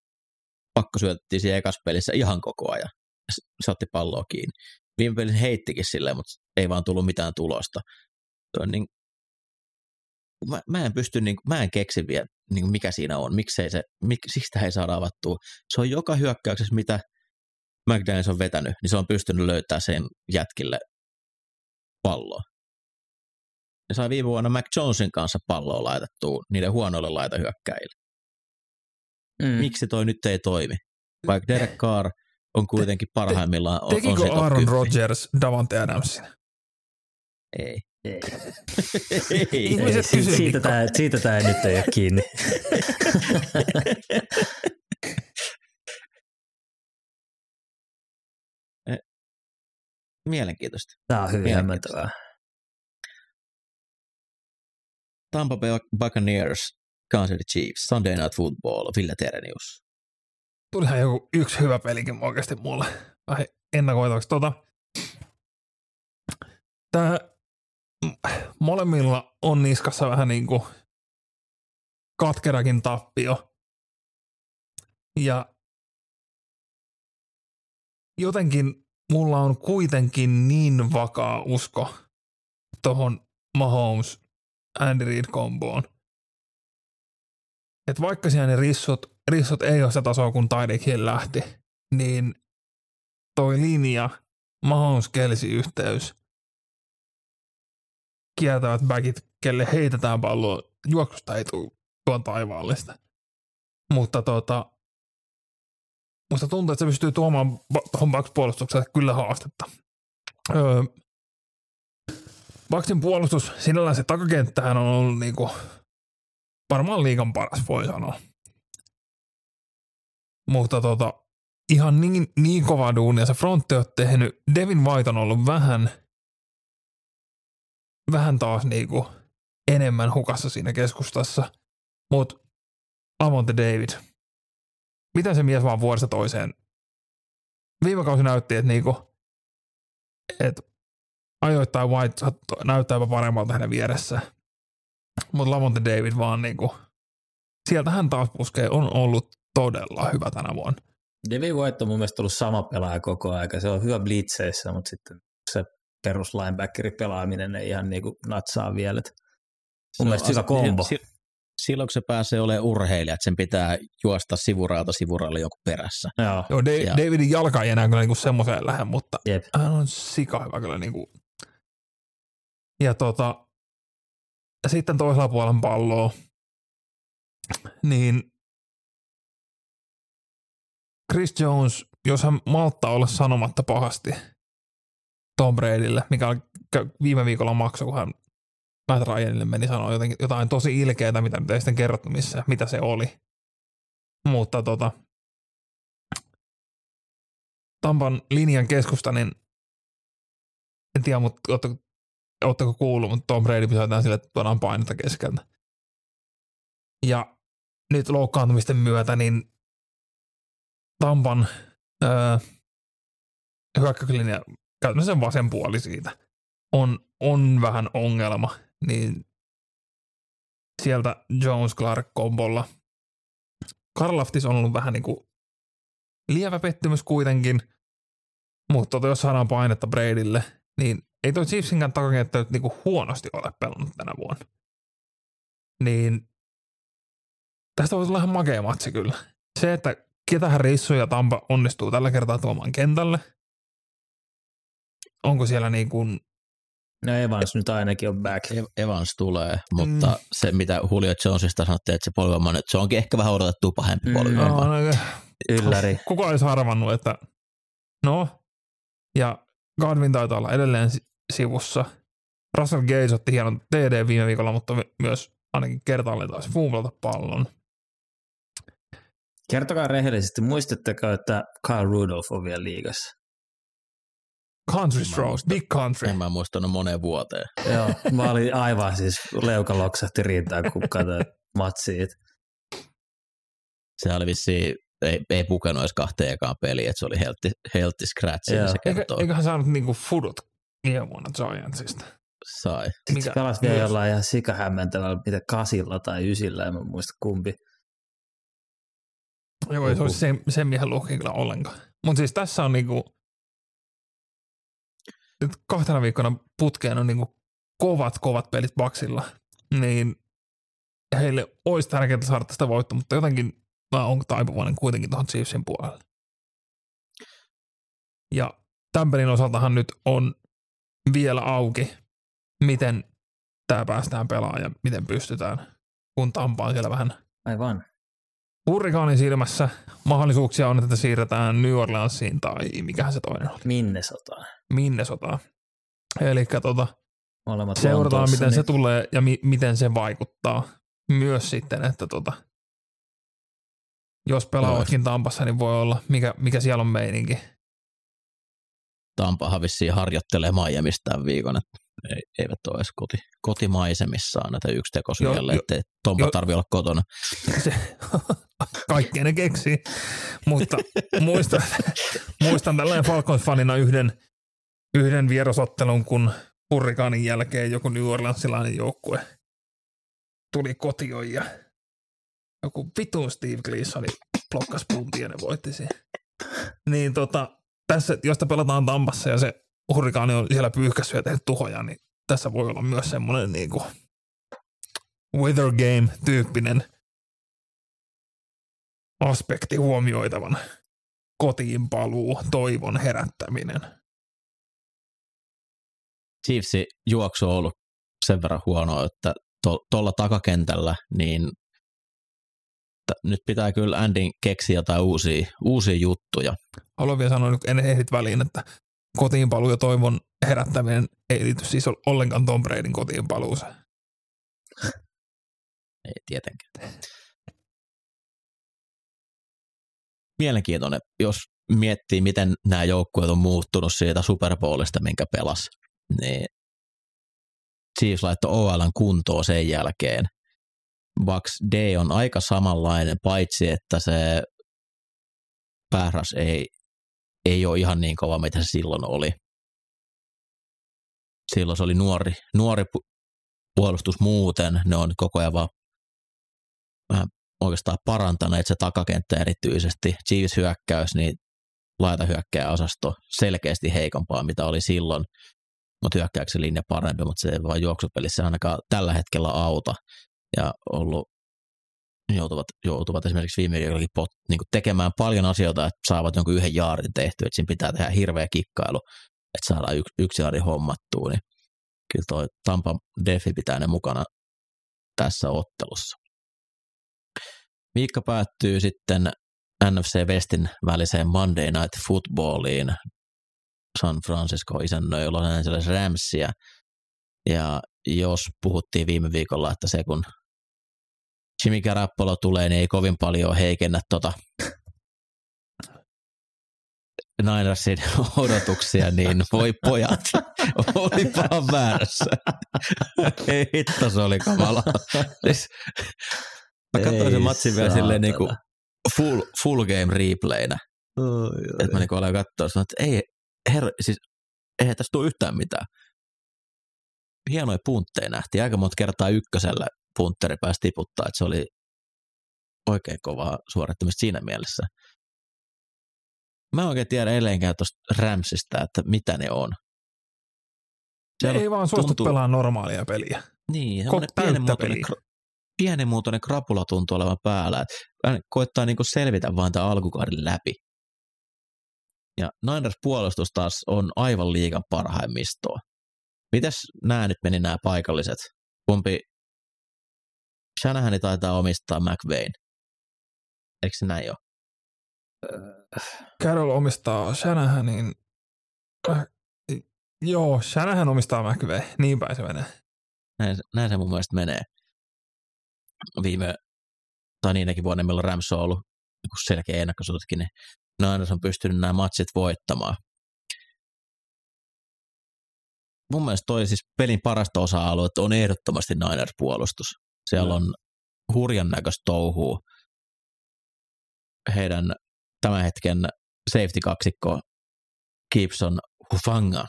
pakko syötettiin siinä ekassa pelissä ihan koko ajan. Se otti palloa kiinni. Viime pelissä heittikin silleen, mutta ei vaan tullut mitään tulosta. Niin, mä, mä, en pysty, niin, mä en keksi vielä, niin mikä siinä on, miksei se, mik, siksi sitä ei saada avattua. Se on joka hyökkäyksessä, mitä McDaniels on vetänyt, niin se on pystynyt löytämään sen jätkille palloa. Ne sai viime vuonna Mac Jonesin kanssa palloa laitettua niiden huonoille laitahyökkäille. Mm. Miksi toi nyt ei toimi? Vaikka Derek Carr on kuitenkin parhaimmillaan on, Tekikö on Aaron Rodgers Davante Adamsin? Ei. Ei. ei, ei, siitä, siitä, tämä, siitä tämä nyt ei ole kiinni. *laughs* Mielenkiintoista. Tämä on hyvin hämmentävää. Tampa Bay Buccaneers, Kansas City Chiefs, Sunday Night Football, Ville Terenius. Tulihan joku yksi hyvä pelikin oikeasti mulle vähän ennakoitavaksi. Tota, tämä molemmilla on niskassa vähän niin kuin katkerakin tappio. Ja jotenkin mulla on kuitenkin niin vakaa usko tuohon Mahomes Andy Reid komboon. Että vaikka siellä ne rissot, rissot ei ole sitä tasoa, kun Hill lähti, niin toi linja, Mahomes kelsi yhteys, kiertävät backit, kelle heitetään palloa, juoksusta ei tule tuon taivaallista. Mutta tota, musta tuntuu, että se pystyy tuomaan tuohon Bucks-puolustukselle kyllä haastetta. Öö, Bucksin puolustus, sinällään se takakenttähän on ollut niinku varmaan liikan paras, voi sanoa. Mutta tota, ihan niin, niin kova duunia se frontti on tehnyt. Devin White on ollut vähän, vähän taas niinku enemmän hukassa siinä keskustassa. Mutta Amonte David, miten se mies vaan vuodesta toiseen. Viime kausi näytti, että niinku, et ajoittain White näyttää jopa paremmalta hänen vieressä. Mutta Lamonte David vaan niinku, sieltä hän taas puskee, on ollut todella hyvä tänä vuonna. David White on mun mielestä ollut sama pelaaja koko aika. Se on hyvä blitzeissä, mutta sitten se perus pelaaminen ei ihan niinku natsaa vielä. Mun mielestä hyvä kombo. Si- silloin kun se pääsee olemaan urheilija, että sen pitää juosta sivuraalta sivuraalle joku perässä. Joo, Joo da- ja. Davidin jalka ei enää kyllä niinku semmoiseen lähde, mutta Jep. hän on sika hyvä kyllä. Niinku. Ja tota, sitten toisella puolen palloa, niin Chris Jones, jos hän malttaa olla sanomatta pahasti Tom Bradylle, mikä oli viime viikolla maksu, kun hän Matt Ryanille meni sanoa jotenkin, jotain tosi ilkeää, mitä ei sitten kerrottu missä, mitä se oli. Mutta tota, Tampan linjan keskusta, niin en tiedä, mutta ootteko, ootteko kuullut, mutta Tom Brady pysäytään sille, että tuodaan painetta keskeltä. Ja nyt loukkaantumisten myötä, niin Tampan öö, hyökkäyslinja, käytännössä vasen puoli siitä, on, on vähän ongelma niin sieltä Jones Clark kombolla. Karlaftis on ollut vähän niin kuin lievä pettymys kuitenkin, mutta tota, jos saadaan painetta Bradylle, niin ei toi Chiefsinkään takakenttä nyt kuin huonosti ole pelannut tänä vuonna. Niin tästä voisi olla ihan makea matsi kyllä. Se, että ketähän Rissu ja Tampa onnistuu tällä kertaa tuomaan kentälle, onko siellä niin kuin No Evans nyt ainakin on back. Evans tulee, mutta mm. se mitä Julio Jonesista sanottiin, että se polvimman, että se onkin ehkä vähän odotettu pahempi mm. No, no, Ylläri. Kuka olisi arvannut, että no, ja Godwin taitaa olla edelleen sivussa. Russell Gates otti hienon TD viime viikolla, mutta myös ainakin kertaalleen taas fuumlata pallon. Kertokaa rehellisesti, muistatteko, että Kyle Rudolph on vielä liigassa? Country Strokes, Big Country. En mä muistanut moneen vuoteen. Joo, mä olin aivan siis, leuka loksahti rintaan, kun katsoin matsia. Se oli vissi ei, ei pukenut edes kahteen ekaan peliin, että se oli healthy, healthy scratch, niin se kertoo. Eiköhän saanut niinku fudut viime vuonna Giantsista. Sai. Sitten Mikä? se pelasi vielä jollain ihan sikahämmentävällä, mitä kasilla tai ysillä, en mä muista kumpi. Joo, ei se olisi sen, sen miehen ollenkaan. Mutta siis tässä on niinku, nyt kahtena viikkona putkeen on niinku kovat, kovat pelit Baksilla, niin heille olisi tärkeää saada tästä voittoa, mutta jotenkin mä oon taipuvainen kuitenkin tuohon Chiefsin puolelle. Ja tämän pelin osaltahan nyt on vielä auki, miten tämä päästään pelaamaan ja miten pystytään, kun Tampa on siellä vähän Aivan. Hurrikaanin silmässä. Mahdollisuuksia on, että siirretään New Orleansiin tai mikähän se toinen oli, Minnesotaan. Minnesotaan. Eli tota, Molemmat seurataan, miten se niin tulee ja mi- miten se vaikuttaa. Myös sitten, että tota, jos pelaavatkin Tampassa, niin voi olla, mikä, mikä siellä on meininki. Tampahan vissiin harjoittelee Miamista tämän viikon, että eivät ole edes koti, kotimaisemissaan näitä jo- ettei Tompa jo- tarvi olla kotona. Se, *laughs* kaikkea ne keksii, mutta muistan, muistan tällainen Falcons-fanina yhden, yhden vierasottelun, kun hurrikaanin jälkeen joku New Orleansilainen joukkue tuli kotiin ja joku vitun Steve Gleason blokkas puntia ja ne voitti siihen. Niin tota, tässä, jos te pelataan Tampassa ja se hurrikaani on siellä pyyhkässyt ja tehnyt tuhoja, niin tässä voi olla myös semmoinen niinku weather game tyyppinen aspekti huomioitavan kotiin paluu, toivon herättäminen. Chiefsin juoksu on ollut sen verran huonoa, että tuolla takakentällä, niin t- nyt pitää kyllä Andin keksiä jotain uusia, uusia juttuja. Haluan vielä sanoa nyt ennen ehdit väliin, että kotiin paluu ja toivon herättäminen ei liity siis ollenkaan Tom Bradyn kotiin paluuseen. *laughs* Ei tietenkään. Mielenkiintoinen, jos miettii, miten nämä joukkueet on muuttunut siitä Super Bowlista, minkä pelas, niin Chiefs laittoi OLn kuntoon sen jälkeen. Bucks D on aika samanlainen, paitsi että se pääras ei, ei ole ihan niin kova, mitä se silloin oli. Silloin se oli nuori, nuori pu- puolustus muuten, ne on koko ajan vaan vähän oikeastaan parantaneet se takakenttä erityisesti. Chiefs hyökkäys, niin laita hyökkääjäosasto selkeästi heikompaa, mitä oli silloin, mutta hyökkäyksen linja parempi, mutta se ei vaan juoksupelissä ainakaan tällä hetkellä auta. Ja ollut, joutuvat, joutuvat esimerkiksi viime viikollakin pot, niin tekemään paljon asioita, että saavat jonkun yhden jaarin tehtyä, että siinä pitää tehdä hirveä kikkailu, että saadaan yksi, yksi jaari hommattua, niin kyllä toi Tampa Defi pitää ne mukana tässä ottelussa. Viikko päättyy sitten NFC Westin väliseen Monday Night Footballiin. San Francisco isännöi Los Angeles Ramsia. Ja jos puhuttiin viime viikolla, että se kun Jimmy Garoppolo tulee, niin ei kovin paljon heikennä tota Ninersin *laughs* odotuksia, niin voi pojat, *laughs* olipa väärässä. Ei hitto, se oli kamala. Siis, mä katsoin sen matsin vielä silleen niin kuin full, full game replayna. Että mä niin aloin katsoa, sanoin, että ei, herra, siis eihän tässä tule yhtään mitään. Hienoja puntteja nähtiin. Aika monta kertaa ykkösellä puntteri pääsi tiputtaa, että se oli oikein kovaa suorittamista siinä mielessä. Mä en oikein tiedä edelleenkään tuosta Ramsista, että mitä ne on. Se ei vaan suostu tuntuu- pelaa normaalia peliä. Niin, semmoinen kra- pienimuotoinen krapula tuntuu olevan päällä. hän koittaa niinku selvitä vaan tämän alkukauden läpi. Ja Niners puolustus taas on aivan liigan parhaimmistoa. Mitäs nämä nyt meni nämä paikalliset? Kumpi Shanahan taitaa omistaa McVayn. Eikö se näin ole? Carroll omistaa Shanahanin. Äh, joo, Shanahan omistaa McVay. Niin päin se menee. Näin, näin se mun mielestä menee. Viime, tai niinäkin vuonna, milloin Rams on ollut joku selkeä ennakkosuutkin, niin Niners on pystynyt nämä matsit voittamaan. Mun mielestä toi siis pelin parasta osa-aluetta on ehdottomasti Niners-puolustus. Siellä on hurjan näköistä touhua. Heidän tämän hetken safety-kaksikko Gibson Hufanga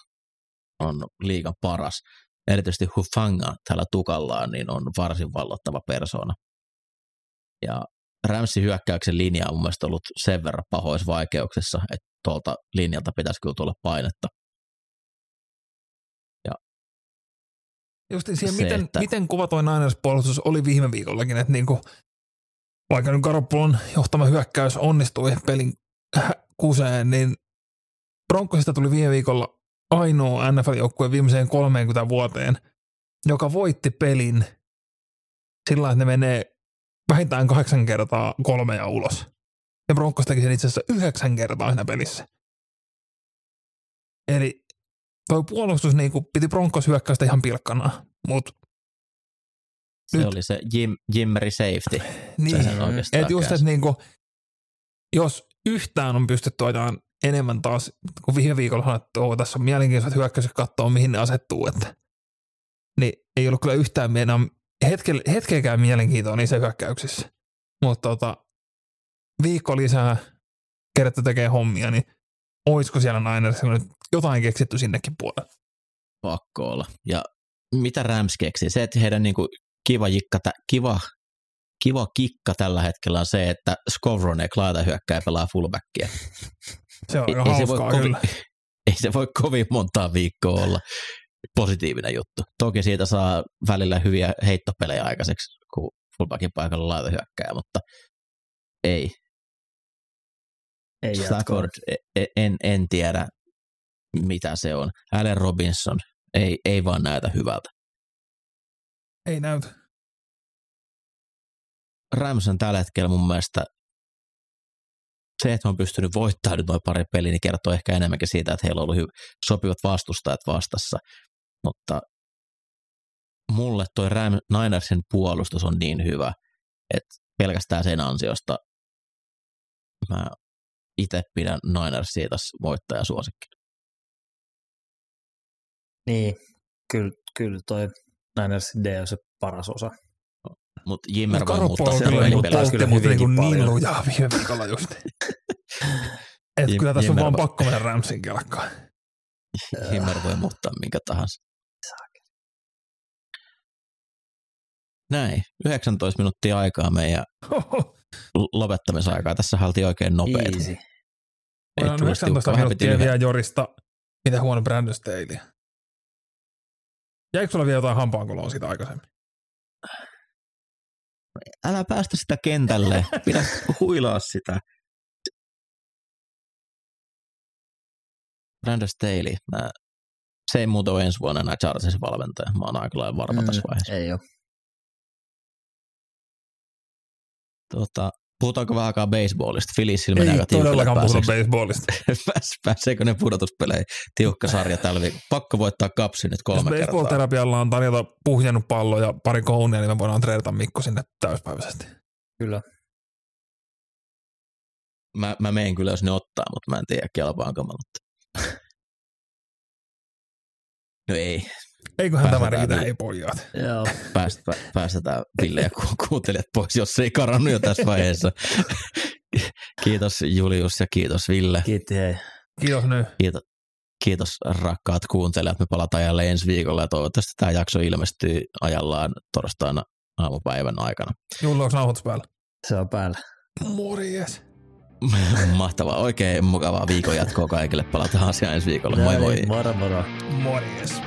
on liigan paras erityisesti Hufanga tällä tukallaan, niin on varsin vallottava persona. Ja Ramsin hyökkäyksen linja on mun mielestä ollut sen verran pahoissa vaikeuksissa, että tuolta linjalta pitäisi kyllä tulla painetta. Just siihen, Se, miten, että- miten kova toi Niners-puolustus oli viime viikollakin, että niinku, vaikka nyt Garoppolon johtama hyökkäys onnistui pelin hä- kuseen, niin Broncosista tuli viime viikolla ainoa NFL-joukkue viimeiseen 30 vuoteen, joka voitti pelin sillä, että ne menee vähintään kahdeksan kertaa kolme ja ulos. Ja Broncos teki sen itse asiassa yhdeksän kertaa siinä pelissä. Eli toi puolustus niin kuin, piti Broncos hyökkäystä ihan pilkkana, mutta Se Nyt- oli se Jim, Jimmeri safety. *laughs* niin, et just, että niinku, jos yhtään on pystytty ajamaan enemmän taas, kun viime viikolla että oo, tässä on mielenkiintoiset hyökkäykset katsoa, mihin ne asettuu, että niin ei ollut kyllä yhtään hetke, hetkeäkään mielenkiintoa niissä hyökkäyksissä. Mutta tota, viikko lisää kerätty tekee hommia, niin olisiko siellä Ninersilla nyt jotain keksitty sinnekin puolelle? pakko olla. Ja mitä Rams keksi? Se, että heidän niinku kiva, jikka, kiva, kiva kikka tällä hetkellä on se, että Skowronek laita hyökkää ja pelaa fullbackia. *laughs* Se on Ei, se voi hauskaa kovin, kyllä. *laughs* ei se voi kovin montaa viikkoa olla positiivinen juttu. Toki siitä saa välillä hyviä heittopelejä aikaiseksi, kun fullbackin paikalla laita hyökkää, mutta ei. Ei. Stafford, e- e- en, en tiedä mitä se on. Allen Robinson, ei, ei vaan näytä hyvältä. Ei näytä. Rams on tällä hetkellä mun mielestä se, että on pystynyt voittamaan nyt noin pari peliä, niin kertoo ehkä enemmänkin siitä, että heillä on ollut hy- sopivat vastustajat vastassa. Mutta mulle toi Ram, Ninersin puolustus on niin hyvä, että pelkästään sen ansiosta mä itse pidän Ninersia tässä voittajasuosikki. Niin, kyllä, kyllä toi Ninersin D on se paras osa. Mutta Jimmer Mutta voi muuttaa sen kyllä, niin pelin kyllä poltti mut hyvinkin niinku niin paljon. lujaa viime viikolla just. *laughs* Et Jim- kyllä tässä on Jimmer- vaan pakko mennä Ramsin kelkkaan. *laughs* Himmer voi muuttaa minkä tahansa. Näin, 19 minuuttia aikaa meidän *laughs* lopettamisaikaa. Tässä haltiin oikein nopeita. Easy. Ei tulisi 19 tiukkaa, vähän piti minuuttia vielä Jorista, mitä huono Brandon Staley. Jäikö sulla vielä jotain hampaankoloa siitä aikaisemmin? Älä päästä sitä kentälle, pidä huilaa sitä. Brandon Staley, mä, se ei muuta ole ensi vuonna enää Chargersin valmentaja. Mä oon aika lailla varma tässä vaiheessa. Ei ole. Tota, puhutaanko vähän aikaa baseballista? Philliesillä menee Ei aika tiukalle. todellakaan puhuta baseballista. *laughs* Pääs- Pääseekö ne pudotuspeleihin? Tiukka sarja tällä viikolla. Pakko voittaa kapsi nyt Jos kolme kertaa. baseball-terapialla on tarjota puhjennut pallo ja pari kounia, niin me voidaan treidata Mikko sinne täyspäiväisesti. Kyllä. Mä, mä meen kyllä, jos ne ottaa, mutta mä en tiedä kelpaanko mä. Mutta... *laughs* No ei, Eiköhän tämä riitä, vielä. ei pojat. Joo. Pääst, pä, päästetään Ville ja ku- kuuntelijat pois, jos ei karannut jo tässä vaiheessa. kiitos Julius ja kiitos Ville. Kiitti hei. Kiitos nyt. Kiitos, kiitos rakkaat kuuntelijat. Me palataan jälleen ensi viikolla ja toivottavasti tämä jakso ilmestyy ajallaan torstaina aamupäivän aikana. Jullu, onko nauhoitus päällä? Se on päällä. Morjes. *laughs* Mahtavaa, oikein mukavaa viikon jatkoa kaikille. Palataan asiaan ensi viikolla. Moi moi. Moro moro. Morjes.